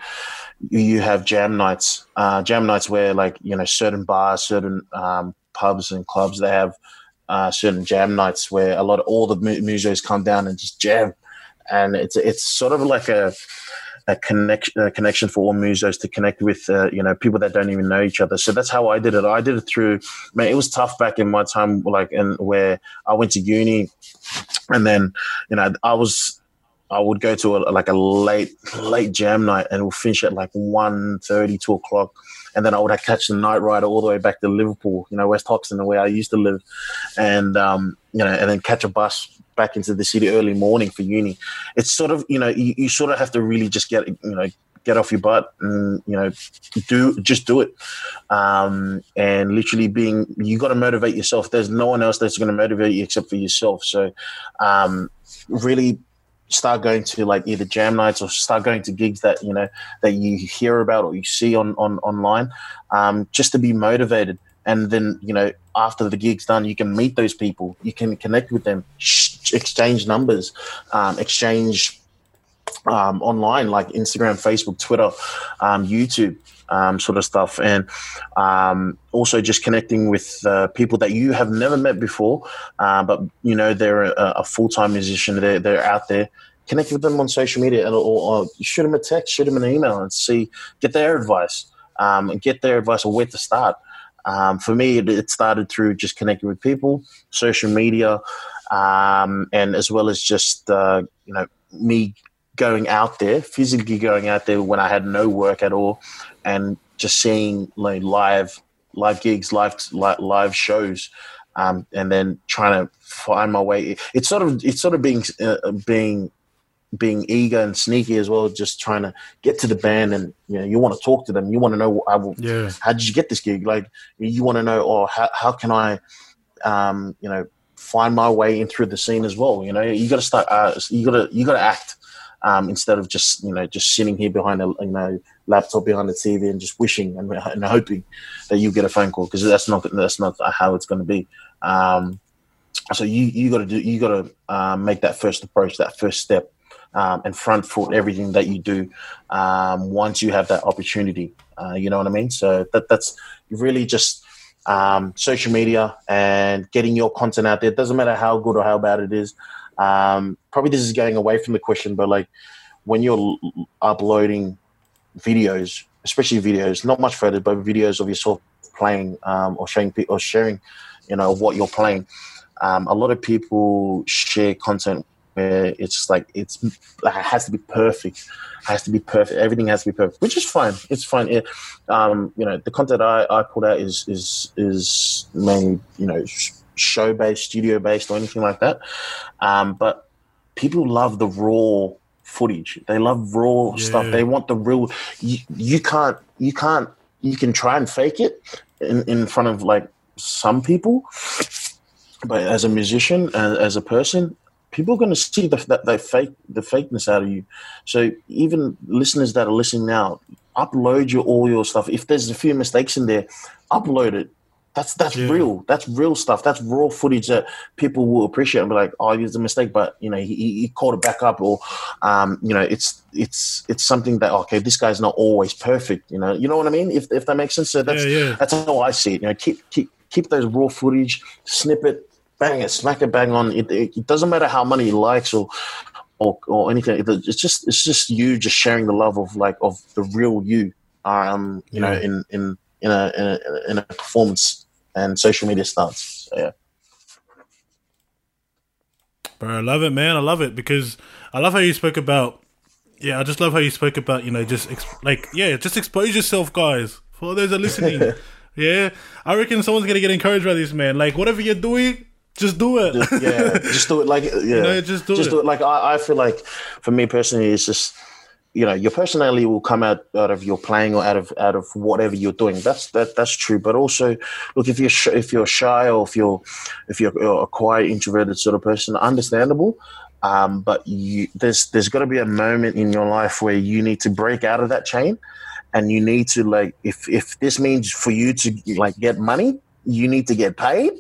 you have jam nights, uh, jam nights where like you know certain bars, certain um, pubs and clubs they have uh, certain jam nights where a lot of all the musos come down and just jam, and it's it's sort of like a a connection a connection for all musos to connect with uh, you know people that don't even know each other. So that's how I did it. I did it through. Man, it was tough back in my time, like and where I went to uni, and then you know I was I would go to a, like a late late jam night and we'll finish at like 1 30, 2 o'clock. And then I would catch the night rider all the way back to Liverpool, you know, West Hoxton, where I used to live. And, um, you know, and then catch a bus back into the city early morning for uni. It's sort of, you know, you, you sort of have to really just get, you know, get off your butt and you know do just do it um, and literally being you got to motivate yourself there's no one else that's going to motivate you except for yourself so um, really start going to like either jam nights or start going to gigs that you know that you hear about or you see on on online um, just to be motivated. And then you know after the gig's done you can meet those people. You can connect with them. Exchange numbers um, exchange um, online like instagram facebook twitter um, youtube um, sort of stuff, and um, also just connecting with uh, people that you have never met before, uh, but you know they're a, a full time musician. They're they're out there. Connect with them on social media, and or, or shoot them a text, shoot them an email, and see get their advice, um, get their advice on where to start. Um, for me, it, it, started through just connecting with people, social media, um, and as well as just uh, you know me going out there, physically going out there when I had no work at all, and just seeing like live live gigs, live live shows, um, and then trying to find my way. It's sort of it's sort of being uh, being being eager and sneaky as well, just trying to get to the band and you know you want to talk to them. You want to know uh, yeah. how did you get this gig? Like you want to know, or oh, how how can I, um, you know, find my way in through the scene as well. You know, you got to start. Uh, you got to you got to act um, instead of just you know just sitting here behind a you know laptop behind the TV and just wishing and, and hoping that you get a phone call because that's not that's not how it's going to be. Um, so you you got to do you got to uh, make that first approach, that first step, um, and front foot everything that you do um, once you have that opportunity. Uh, you know what I mean? So that that's really just um, social media and getting your content out there. It doesn't matter how good or how bad it is. Um, probably this is going away from the question, but like when you're uploading videos, especially videos, not much further, but videos of yourself playing um, or showing or sharing, you know, what you're playing. Um, a lot of people share content where it's like it's like it has to be perfect, has to be perfect. Everything has to be perfect, which is fine. It's fine. It, um, you know, the content I, I put out is is is mainly you know show based, studio based, or anything like that. Um, but people love the raw footage. They love raw yeah. stuff. They want the real. You, you can't. You can't. You can try and fake it in, in front of like some people, but as a musician, as, as a person, people are going to see the, that they fake the fakeness out of you. So even listeners that are listening now, upload your all your stuff. If there's a few mistakes in there, upload it. That's that's yeah. real. That's real stuff. That's raw footage that people will appreciate and be like, "Oh, it's a mistake," but you know, he, he called it back up, or um, you know, it's it's it's something that okay, this guy's not always perfect. You know, you know what I mean? If if that makes sense. So that's yeah, yeah. that's how I see it. You know, keep keep keep those raw footage, snip it, bang it, smack it, bang on. It, it, it doesn't matter how many likes or or, or anything. It's just it's just you just sharing the love of like of the real you. Um, you know, in in in a, in a, in a performance and social media stunts. So, yeah. Bro, I love it, man. I love it because I love how you spoke about. Yeah, I just love how you spoke about. You know, just exp- like yeah, just expose yourself, guys. For those that are listening, yeah, I reckon someone's gonna get encouraged by this, man. Like whatever you're doing, just do it. Just, yeah, just do it. Like yeah, you know, just do just it. do it. Like I, I feel like for me personally, it's just you know your personality will come out out of your playing or out of out of whatever you're doing. That's that that's true. But also look if you're sh- if you're shy or if you're if you're a quiet introverted sort of person understandable. Um, but you, there's there's got to be a moment in your life where you need to break out of that chain, and you need to like if if this means for you to like get money, you need to get paid.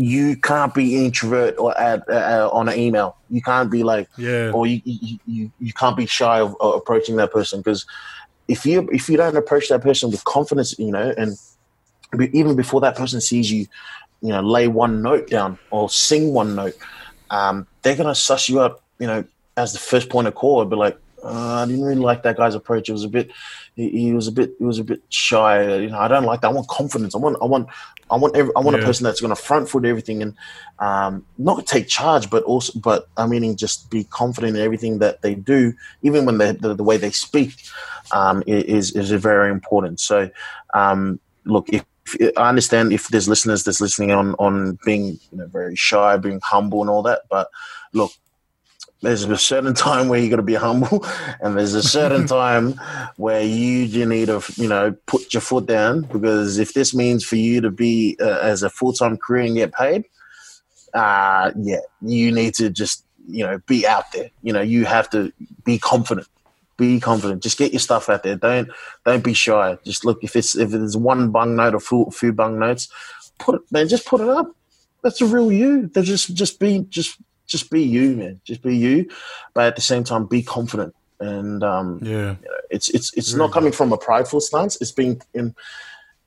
You can't be introvert or add uh, on an email. You can't be like Yeah. or you you, you, you can't be shy of, approaching that person because if you if you don't approach that person with confidence, you know, and even before that person sees you, you know, lay one note down or sing one note, um, they're gonna suss you up, you know, as the first point of call. Be like, uh, I didn't really like that guy's approach. It was a bit, he, he was a bit, he was a bit shy. You know, I don't like that. I want confidence. I want, I want, I want, every, I want a person that's gonna front foot everything and um, not take charge, but also, but I mean, just be confident in everything that they do, even when they, the the way they speak um, is is very important. So, um, look, if I understand if there's listeners that's listening on on being you know very shy, being humble, and all that, but look, there's a certain time where you got to be humble, and there's a certain time where you you need to you know put your foot down because if this means for you to be uh, as a full time career and get paid, uh, yeah, you need to just you know be out there. You know, you have to be confident. Be confident. Just get your stuff out there. Don't don't be shy. Just look if it's if there's one bung note or few, few bung notes, put it man. Just put it up. That's a real you. They just just be just just be you, man. Just be you, but at the same time, be confident. And um, Yeah. it's it's it's Really not coming from a prideful stance. It's being in.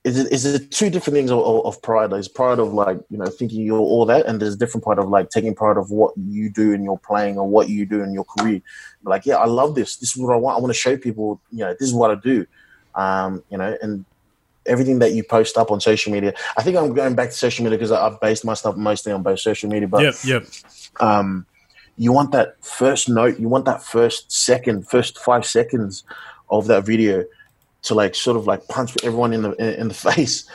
Is it, is it two different things of, of of pride? There's pride of like you know thinking you're all that, and there's a different part of like taking pride of what you do in your playing or what you do in your career. Like, yeah, I love this. This is what I want. I want to show people. You know, this is what I do. Um, you know, and everything that you post up on social media. I think I'm going back to social media because I've based my stuff mostly on both social media. But Yep. Yep. um, you want that first note, you want that first second, first five seconds of that video to like sort of like punch everyone in the in the face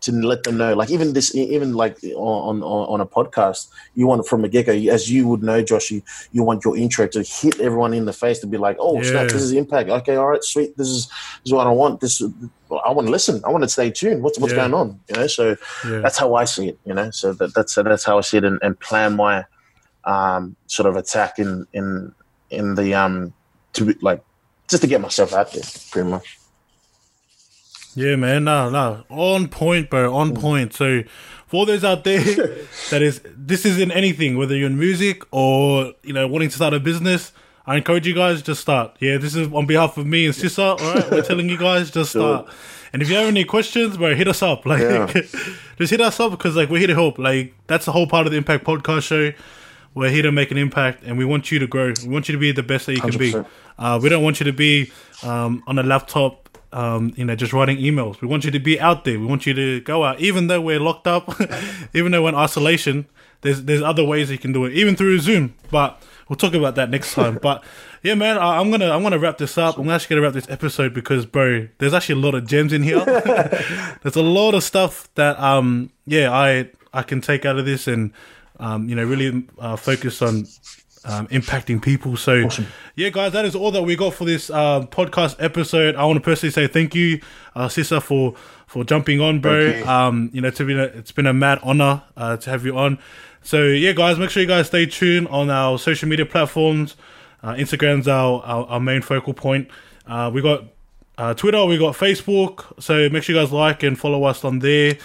to let them know. Like even this, even like on on, on a podcast, you want from a get go, as you would know, Josh, you, you want your intro to hit everyone in the face to be like, oh snap, this is impact. Okay, all right, sweet. This is this is what I want. This I want to listen. I want to stay tuned. What's what's Yeah. going on? You know, so Yeah. that's how I see it, you know. So that, that's that's how I see it and, and plan my um, sort of attack in in in the um to be like just to get myself out there, pretty much. Yeah, man. No, no. On point, bro. On point. So, for those out there that is, this isn't anything, whether you're in music or, you know, wanting to start a business, I encourage you guys, just start. Yeah, this is on behalf of me and Sisa, all right? We're telling you guys, just start. And if you have any questions, bro, hit us up. Like, Yeah. just hit us up because, like, we're here to help. Like, that's the whole part of the Impact Podcast Show. We're here to make an impact, and we want you to grow. We want you to be the best that you can be. Uh, we don't want you to be um, on a laptop, um, you know, just writing emails. We want you to be out there. We want you to go out, even though we're locked up, even though we're in isolation. There's there's other ways you can do it, even through Zoom. But we'll talk about that next time. but yeah, man, I, I'm gonna I'm gonna wrap this up. I'm actually gonna wrap this episode because, bro, there's actually a lot of gems in here. there's a lot of stuff that um yeah I I can take out of this and um you know really uh, focus on um, impacting people. So, yeah, guys, that is all that we got for this uh, podcast episode. I want to personally say thank you, uh, Sisa, for for jumping on, bro. You. Um, you know, to be a, it's been a mad honor uh, to have you on. So, yeah, guys, make sure you guys stay tuned on our social media platforms. Uh, Instagram's our, our our main focal point. Uh, we got uh, Twitter, we got Facebook. So make sure you guys like and follow us on there.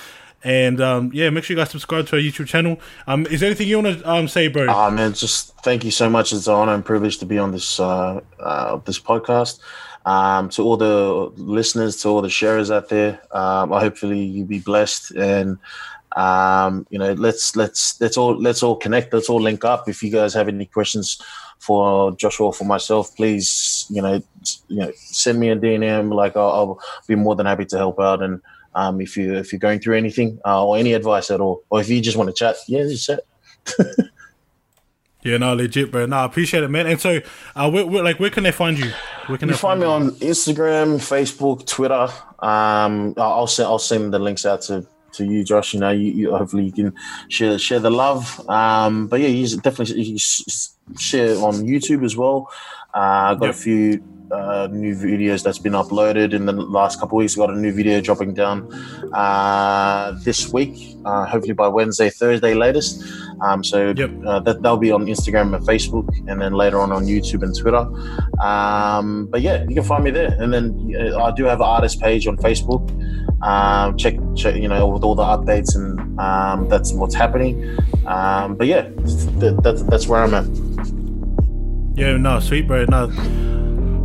And um, yeah, make sure you guys subscribe to our YouTube channel. Um, is there anything you want to um, say, bro? Ah man, just thank you so much. It's an honor and privilege to be on this uh, uh, this podcast. Um, to all the listeners, to all the sharers out there, um, hopefully you be blessed and um, you know let's let's let's all let's all connect. Let's all link up. If you guys have any questions for Joshua or for myself, please you know you know send me a DM. Like I'll, I'll be more than happy to help out and. Um, if you if you're going through anything uh, or any advice at all, or if you just want to chat, yeah, just chat. Yeah, no, legit, bro. No, I appreciate it, man. And so, uh, where, where, like, where can they find you? Where can You they find me on Instagram, Facebook, Twitter. Um, I'll send I'll send the links out to, to you, Josh. You know, you, you hopefully you can share share the love. Um, but yeah, you definitely you share on YouTube as well. Uh, I've got Yep. a few uh, new videos that's been uploaded in the last couple of weeks. We've got a new video dropping down uh, this week, uh, hopefully by Wednesday, Thursday latest. Um, so Yep. uh, that that'll be on Instagram and Facebook, and then later on on YouTube and Twitter. Um, but yeah, you can find me there. And then uh, I do have an artist page on Facebook. Um, check, check, you know, with all the updates and um, that's what's happening. Um, but yeah, th- that's that's where I'm at. Yeah, no, sweet, bro. No.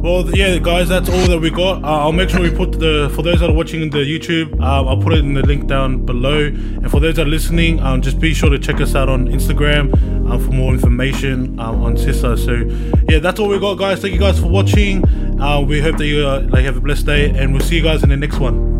Well, yeah, guys, that's all that we got. Uh, I'll make sure we put the for those that are watching the YouTube, um, I'll put it in the link down below. And for those that are listening, um, just be sure to check us out on Instagram um, for more information um, on Sisa. So, yeah, that's all we got, guys. Thank you guys for watching. Uh, we hope that you uh, like have a blessed day, and we'll see you guys in the next one.